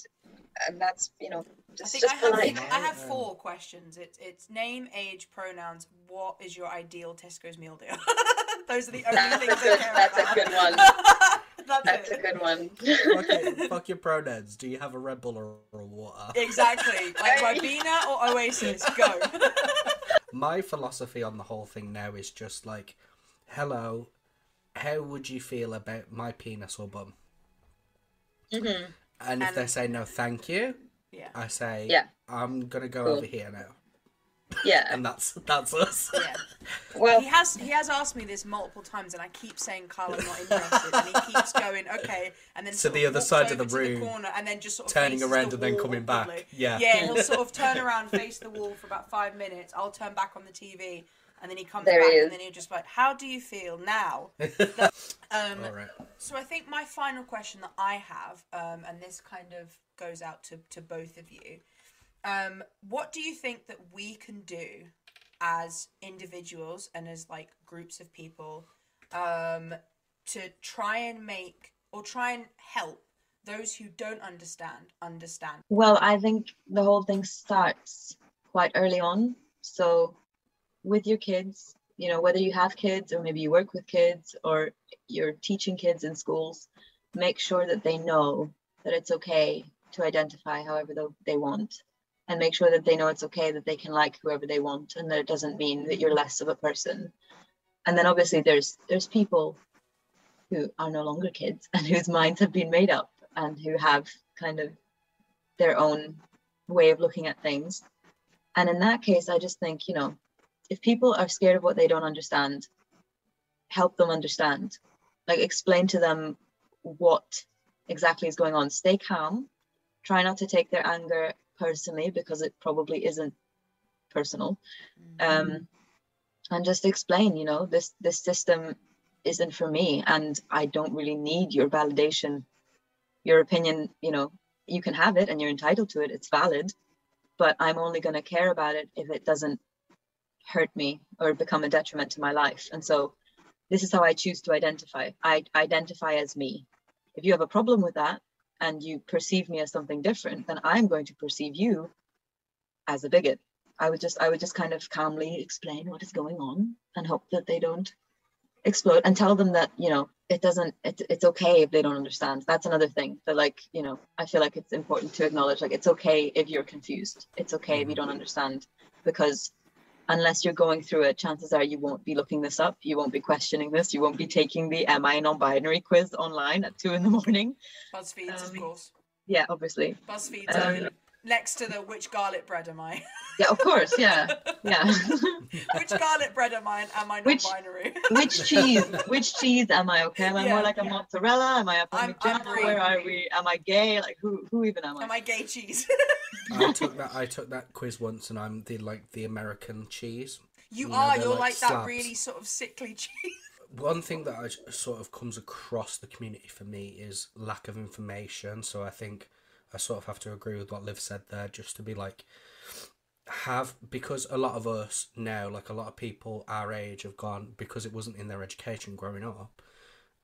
and that's you know I think just I have, polite. I have four questions. It's it's name, age, pronouns. What is your ideal Tesco's meal deal? Those are the only That's a things I good- care that's a good one. that's, That's a good one. fuck, your, fuck your pronouns. Do you have a Red Bull or, or a water? Exactly. Like Hey. Ribena or Oasis, go. My philosophy on the whole thing now is just like, hello, how would you feel about my penis or bum? Mhm. And if And- they say no, thank you, yeah. I say, Yeah. I'm gonna go Cool. over here now, Yeah. and that's that's us. Yeah. Well, He has he has asked me this multiple times, and I keep saying, "Carl, I'm not interested," and he keeps going, "Okay," and then To sort the other side of the to room, corner, and then just sort of turning around the and then coming back. awkwardly. Yeah. yeah, he'll sort of turn around, face the wall for about five minutes. I'll turn back on the TV, and then he comes There back, is. and then he'll just like, "How do you feel now?" Um, All right. so I think my final question that I have, um, and this kind of goes out to, to both of you, um, what do you think that we can do as individuals and as like groups of people um, to try and make or try and help those who don't understand understand? Well, I think the whole thing starts quite early on. So, with your kids, you know, whether you have kids or maybe you work with kids or you're teaching kids in schools, make sure that they know that it's okay to identify however they want and make sure that they know it's okay that they can like whoever they want and that it doesn't mean that you're less of a person. And then obviously there's there's people who are no longer kids and whose minds have been made up and who have kind of their own way of looking at things. And in that case, I just think, you know, if people are scared of what they don't understand, help them understand. Like explain to them what exactly is going on. Stay calm. Try not to take their anger personally because it probably isn't personal. Um, and just explain, you know, this this system isn't for me and I don't really need your validation. Your opinion, you know, you can have it and you're entitled to it. It's valid, but I'm only going to care about it if it doesn't hurt me or become a detriment to my life. And so this is how I choose to identify. I identify as me. If you have a problem with that and you perceive me as something different, then I'm going to perceive you as a bigot. I would just I would just kind of calmly explain what is going on and hope that they don't explode and tell them that, you know, it doesn't it, it's okay if they don't understand that's another thing that like you know i feel like it's important to acknowledge like it's okay if you're confused it's okay if you don't understand because unless you're going through it chances are you won't be looking this up you won't be questioning this you won't be taking the am i non-binary? quiz online at two in the morning. BuzzFeed, of Um, course. yeah obviously. BuzzFeed um, next to the which garlic bread am I? yeah of course yeah yeah which garlic bread am I? Am I Which- non-binary? which cheese which cheese am i okay am i Yeah, more like a yeah. mozzarella am i a I'm- I'm parmigiano where are we am i gay like who who even am i am I gay cheese? I took that. I took that quiz once, and I'm the like the American cheese. you You are. they're You're like like, that really sort of sickly cheese. One thing that I j- sort of comes across the community for me is lack of information. So I think I sort of have to agree with what Liv said there, just to be like, have because a lot of us now, like a lot of people our age, have gone because it wasn't in their education growing up.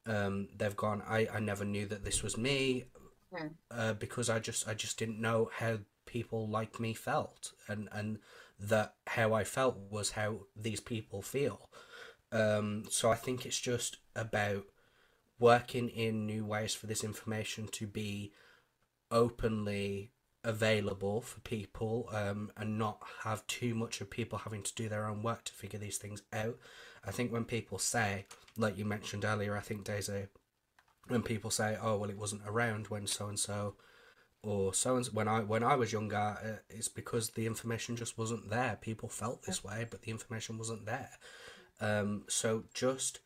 Um, they've gone. I I never knew that this was me, Hmm. uh, because I just I just didn't know how people like me felt, and and that how I felt was how these people feel. Um, so I think it's just about working in new ways for this information to be openly available for people um, and not have too much of people having to do their own work to figure these things out. I think when people say, like you mentioned earlier, I think Daisy, when people say, "Oh, well, it wasn't around when so and so," or so and when I when I was younger, uh, it's because the information just wasn't there. People felt this way, but the information wasn't there. Um, so just,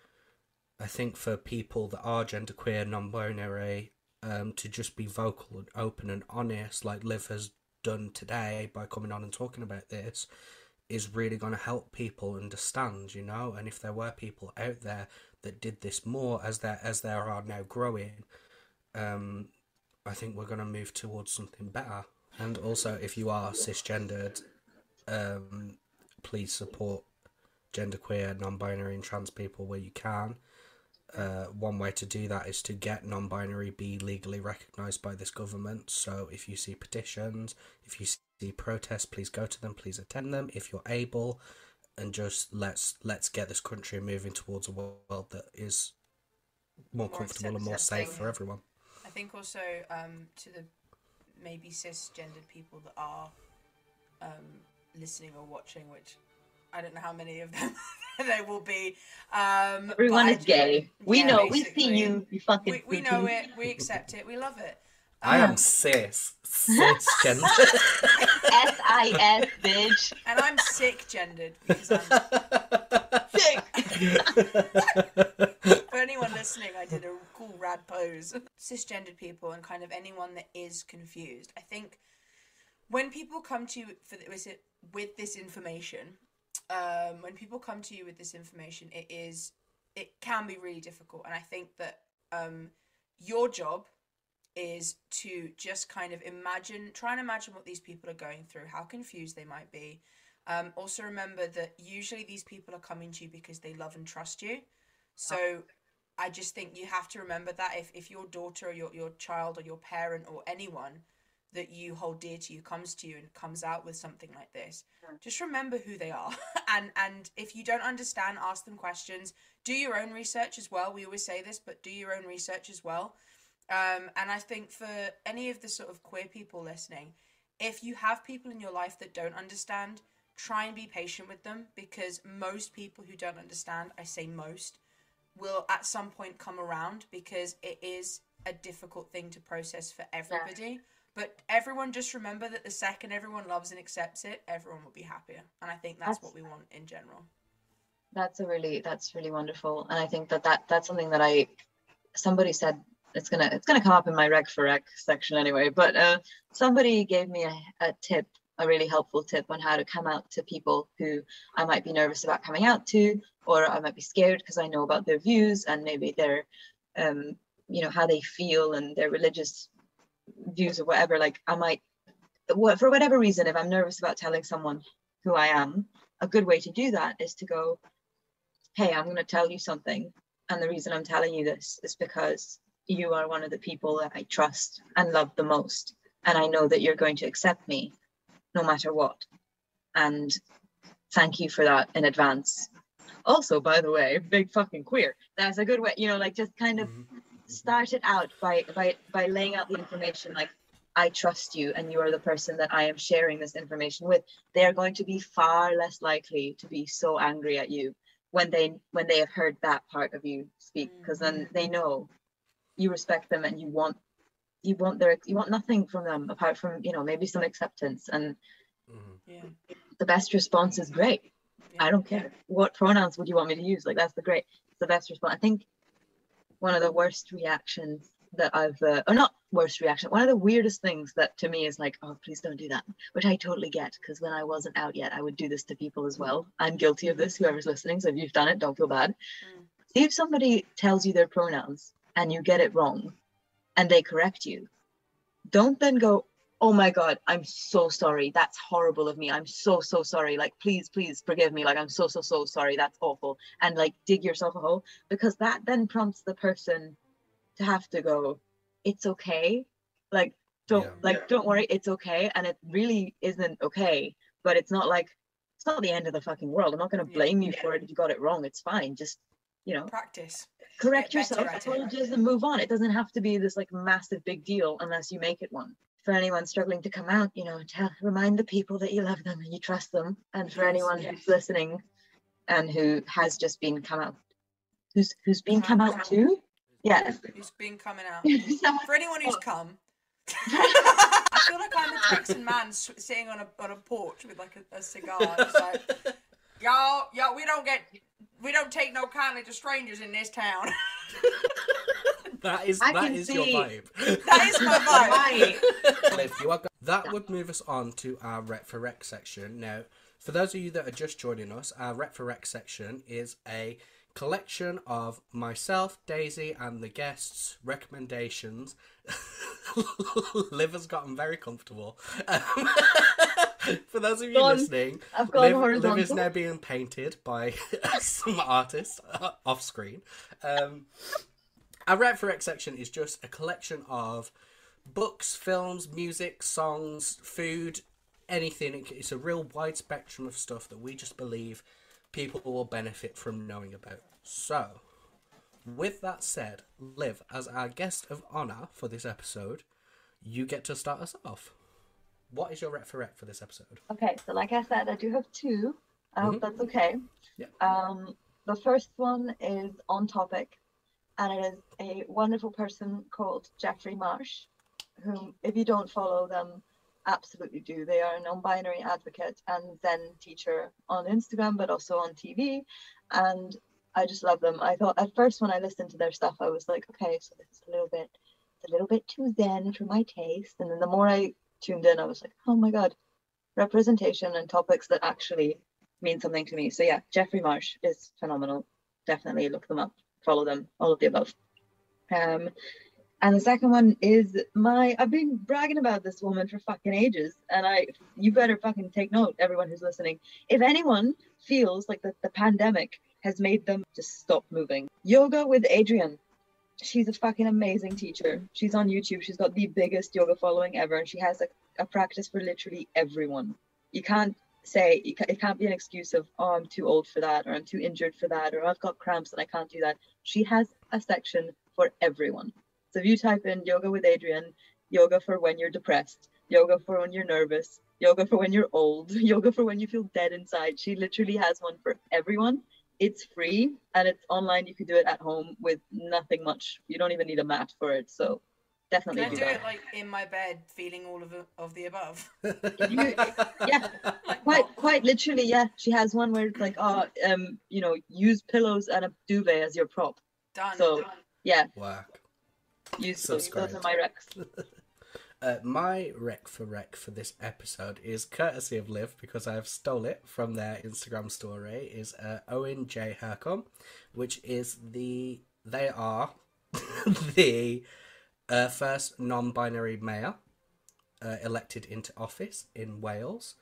I think for people that are genderqueer, non-binary, um, to just be vocal and open and honest, like Liv has done today by coming on and talking about this, is really going to help people understand, you know. And if there were people out there that did this more, as there as there are now growing, um, I think we're going to move towards something better. And also, if you are cisgendered, um, please support genderqueer, non-binary, and trans people where you can. Uh, one way to do that is to get non-binary be legally recognised by this government. So if you see petitions, if you see protests, please go to them, please attend them if you're able, and just let's let's get this country moving towards a world that is more, More comfortable and more safe for everyone. I think also um, to the maybe cisgendered people that are um, listening or watching, which I don't know how many of them there will be. Um, but everyone I is gay we yeah, know we see you you fucking We, we know it. We accept it. We love it. I Um, am cis, Cis cisgender. S-I-S bitch and I'm sick gendered because I'm. sick. For anyone listening, I did a cool rad pose. Cisgendered people and kind of anyone that is confused. I think when people come to you for the, with, it, with this information, um, when people come to you with this information, it is it can be really difficult, and I think that um, your job is to just kind of imagine, try and imagine what these people are going through, how confused they might be. Um, also, remember that usually these people are coming to you because they love and trust you. So, I just think you have to remember that if, if your daughter or your, your child or your parent or anyone that you hold dear to you comes to you and comes out with something like this, Sure. just remember who they are. and and if you don't understand, ask them questions. Do your own research as well. We always say this, but do your own research as well. Um, and I think for any of the sort of queer people listening, if you have people in your life that don't understand, try and be patient with them because most people who don't understand, I say most, will at some point come around because it is a difficult thing to process for everybody. But everyone just remember that the second everyone loves and accepts it, everyone will be happier. And I think that's, That's- what we want in general. that's a really that's really wonderful and i think that, that that's something that i somebody said it's gonna it's gonna come up in my rec for rec section anyway but uh somebody gave me a, a tip a really helpful tip on how to come out to people who i might be nervous about coming out to or i might be scared because i know about their views and maybe their um you know how they feel and their religious views or whatever like i might for whatever reason if i'm nervous about telling someone who i am a good way to do that is to go hey, I'm going to tell you something. And the reason I'm telling you this is because you are one of the people that I trust and love the most. And I know that you're going to accept me no matter what. And thank you for that in advance. Also, by the way, big fucking queer. That's a good way, you know, like just kind of Mhm. Start it out by by by laying out the information like I trust you and you are the person that I am sharing this information with. They are going to be far less likely to be so angry at you when they when they have heard that part of you speak because then they know you respect them and you want you want their you want nothing from them apart from you know maybe some acceptance and Mhm. Yeah. the best response is great yeah. I don't care. What pronouns would you want me to use? Like that's the great, the best response. I think one of the worst reactions that I've, uh, or not worst reaction, one of the weirdest things that to me is like, oh, please don't do that, which I totally get because when I wasn't out yet, I would do this to people as well. I'm guilty of this. Whoever's listening, so if you've done it, don't feel bad. Mm. See if somebody tells you their pronouns and you get it wrong, and they correct you, don't then go, oh my god i'm so sorry. That's horrible of me. I'm so so sorry. Like please please forgive me. Like i'm so so so sorry. That's awful. And like dig yourself a hole because that then prompts the person to have to go it's okay. Like don't Yeah. like don't worry. It's okay. And it really isn't okay. But it's not like it's not the end of the fucking world. I'm not going to Yeah. blame you for it if you got it wrong. It's fine. Just you know Practice. correct Get yourself. apologize and move on. It doesn't have to be this like massive big deal unless you make it one for anyone struggling to come out you know tell remind the people that you love them and you trust them and for Yes, anyone yes. who's listening and who has just been come out who's who's been come Come out out. too yeah Who's been coming out? For anyone who's come. I feel like I'm a Texan man sitting on a on a porch with like a, a cigar. It's like, y'all, y'all, we don't get, we don't take no kindly to strangers in this town. That is I that can is your vibe. that is my vibe. Right. If you are go- that would move us on to our rec for rec section. Now, for those of you that are just joining us, our rec for rec section is a collection of myself, Daisy, and the guests' recommendations. Liv has gotten very comfortable. Um, for those of you Gone. listening, I've gone Liv, Liv is now being painted by some artists off screen. Um, our Rec for Rec section is just a collection of books, films, music, songs, food, anything. It's a real wide spectrum of stuff that we just believe people will benefit from knowing about. So, with that said, Liv, as our guest of honour for this episode, you get to start us off. What is your Rec for Rec for this episode? Okay, so like I said, I do have two. I hope Mhm. that's okay. Yeah. Um, the first one is on topic, and it is a wonderful person called Jeffrey Marsh, whom, if you don't follow them, absolutely do. They are a non-binary advocate and Zen teacher on Instagram, but also on TV, and I just love them. I thought at first when I listened to their stuff, I was like, okay, so is a little bit, it's a little bit too Zen for my taste, and then the more I tuned in, I was like, oh my god, representation and topics that actually mean something to me. So yeah, Jeffrey Marsh is phenomenal. Definitely look them up, follow them, all of the above. Um, and the second one is my I've been bragging about this woman for fucking ages, and I you better fucking take note, everyone who's listening. If anyone feels like that the pandemic has made them just stop moving, yoga with Adriene. She's a fucking amazing teacher. She's on YouTube. She's got the biggest yoga following ever, and she has a, a practice for literally everyone. You can't say it can't be an excuse of oh I'm too old for that or I'm too injured for that or I've got cramps and I can't do that. She has a section for everyone. So if you type in yoga with Adriene, yoga for when you're depressed, yoga for when you're nervous, yoga for when you're old, yoga for when you feel dead inside. She literally has one for everyone. It's free and it's online. You can do it at home with nothing much. You don't even need a mat for it. So definitely Can I do do that. it like in my bed, feeling all of the, of the above? You- yeah, Like, quite what? quite literally yeah she has one where it's like oh um you know use pillows and a duvet as your prop done. so- done. yeah Whack. use those, those are my recs Uh, my rec for rec for this episode is courtesy of Liv because I've stole it from their Instagram story. Is uh, Owen J Hurcum, which is the they are the uh, first non-binary mayor uh, elected into office in Wales.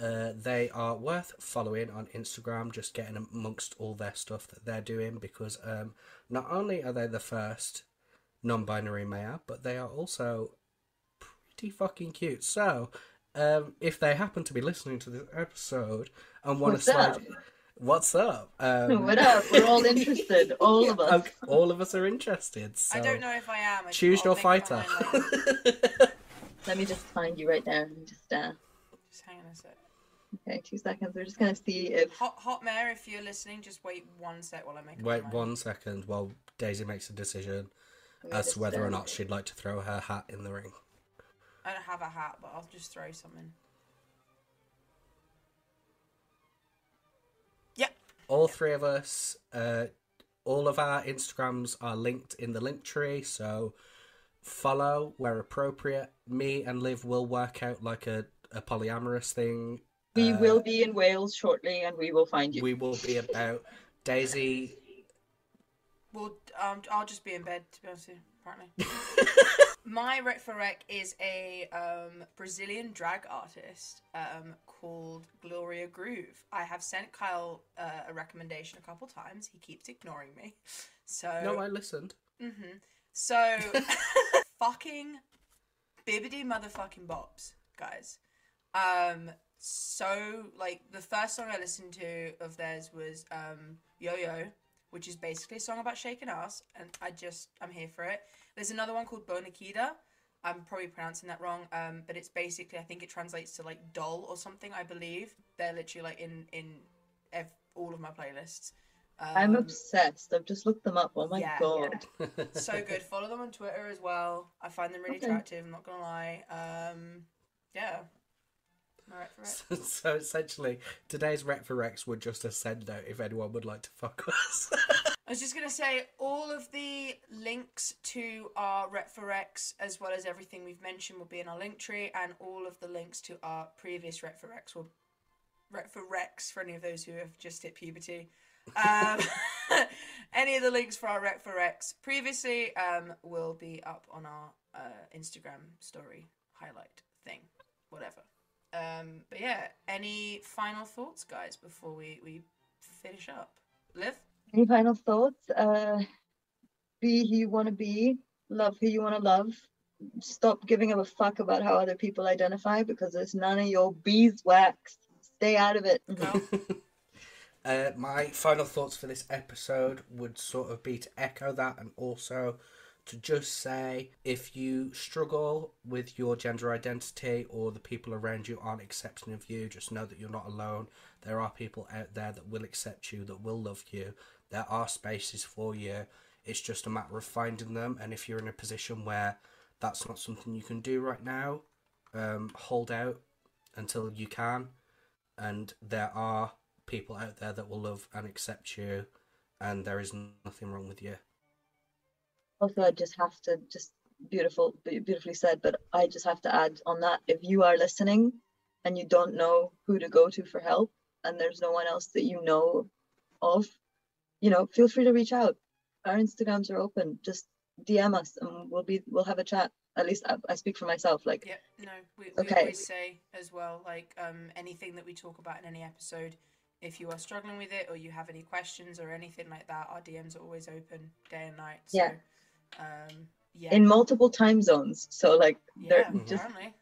Uh, they are worth following on Instagram, just getting amongst all their stuff that they're doing because um, not only are they the first non-binary mayor, but they are also pretty fucking cute. So, um, if they happen to be listening to this episode and want to slide, up? What's up? Um, what up? We're all interested. All of us. okay, all of us are interested. So I don't know if I am. I choose your fighter. up my mind later. Let me just find you right there. Let just uh Just hang on a sec. okay, two seconds. We're just gonna see if Hot, Hot Mare, if you're listening, just wait one sec while I make Wait my one second while Daisy makes a decision as to whether or not she'd like to throw her hat in the ring. I don't have a hat, but I'll just throw something. All three of us, uh, all of our Instagrams are linked in the link tree, so follow where appropriate. Me and Liv will work out like a, a polyamorous thing. We Uh, will be in Wales shortly, and we will find you. We will be about Daisy. Well, um, I'll just be in bed, to be honest with you, apparently. My rec for rec is a um, Brazilian drag artist um, called Gloria Groove. I have sent Kyle uh, a recommendation a couple times. He keeps ignoring me. So No, I listened. hmm So, fucking bibbity motherfucking bops, guys. Um, so like the first song I listened to of theirs was um Yo Yo, which is basically a song about shaking ass, and I just I'm here for it. There's another one called Bonakida. I'm probably pronouncing that wrong, um, but it's basically I think it translates to like doll or something. I believe they're literally like in in ev- all of my playlists. Um, I'm obsessed. I've just looked them up. Oh my yeah, god. so good. Follow them on Twitter as well. I find them really Okay. attractive. I'm not gonna lie. Um, yeah. Right, for so essentially, today's Rec for Rex would just a send out if anyone would like to fuck us. I was just gonna say all of the links to our Rec for Rex, as well as everything we've mentioned, will be in our link tree, and all of the links to our previous Rec for Rex will Rec for Rex for any of those who have just hit puberty. Um, any of the links for our Rec for Rex previously um, will be up on our uh, Instagram story highlight thing, whatever. Um, but yeah, any final thoughts, guys, before we we finish up? Liv. Any final thoughts? Uh, be who you want to be. Love who you want to love. Stop giving a fuck about how other people identify because it's none of your beeswax. Stay out of it. Go. Uh, my final thoughts for this episode would sort of be to echo that and also to just say if you struggle with your gender identity or the people around you aren't accepting of you, just know that you're not alone. There are people out there that will accept you, that will love you. There are spaces for you. It's just a matter of finding them. And if you're in a position where that's not something you can do right now, um, hold out until you can. And there are people out there that will love and accept you, and there is nothing wrong with you. Also, I just have to just beautiful, beautifully said. But I just have to add on that: if you are listening and you don't know who to go to for help, and there's no one else that you know of, you know, feel free to reach out. Our Instagrams are open. Just DM us, and we'll be we'll have a chat. At least I, I speak for myself. Like, Yeah, no, we, we Okay. always say as well, like um, anything that we talk about in any episode, if you are struggling with it or you have any questions or anything like that, our DMs are always open day and night. So, Yeah. Um, yeah. in multiple time zones. So like, yeah, they're just apparently.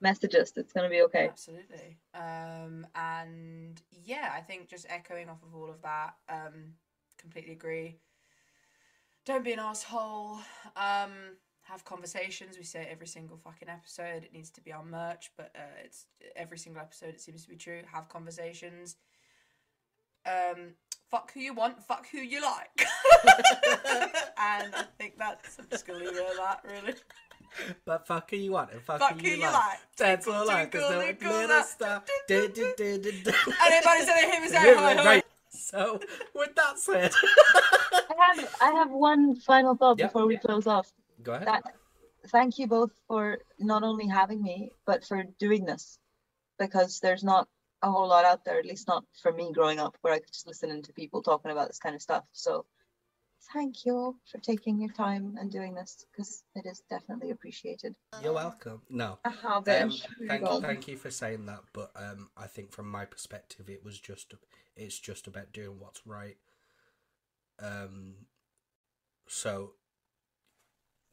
message us. It's gonna be okay. Absolutely. Um, and yeah, I think just echoing off of all of that, um, completely agree. Don't be an asshole. Um, have conversations. We say it every single fucking episode. It needs to be our merch, but uh, it's every single episode. It seems to be true. Have conversations. Um, fuck who you want. Fuck who you like. and I think that's. I'm just gonna leave it at that. Really. But fuck who you want and fuck, Fuck who you, who you like. like. That's all I like. twinkle, Cause little no little. Anybody say him is there? Hi, hi. Right. So, with that said, I have I have one final thought Yeah. before we close off. go ahead. That thank you both for not only having me but for doing this because there's not a whole lot out there at least not for me growing up where i could just listen to people talking about this kind of stuff so thank you all for taking your time and doing this because it is definitely appreciated You're welcome. No. I have Um, thank you, thank you for saying that, but um, I think from my perspective, it was just it's just about doing what's right. Um, so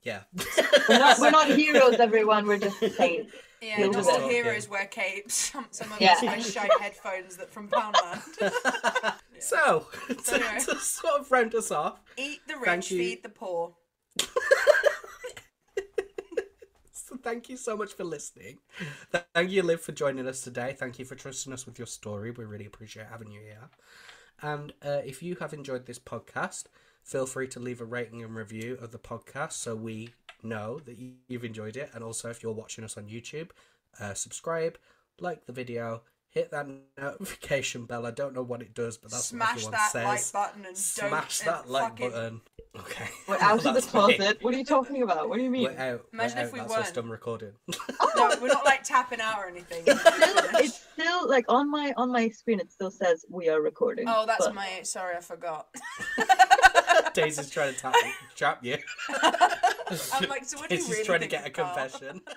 Yeah. We're not, we're not heroes, everyone. We're just saints. Yeah, We'll not do all it. heroes wear capes. Some, some of Yeah. us wear shite headphones that from Poundland. so, to, Anyway. to sort of round us off, Eat the rich, feed the poor. so thank you so much for listening. Thank you, Liv, for joining us today. Thank you for trusting us with your story. We really appreciate having you here. And uh, if you have enjoyed this podcast, feel free to leave a rating and review of the podcast so we know that you- you've enjoyed it. And also, if you're watching us on YouTube, uh, subscribe, like the video, hit that notification bell. I don't know what it does, but that's what it says Smash everyone that says. like button and Smash don't smash that like fucking- button. Okay. We're out of the closet. What are you talking about? What do you mean? We're out. Imagine we're if out. we That's us weren't. done recording. No, we're not like tapping out or anything. it's still like on my on my screen. It still says we are recording. Oh, that's but- my. Sorry, I forgot. Daisy's trying to tap, trap you. I'm like, so what do you really trying to get a of Carl? confession.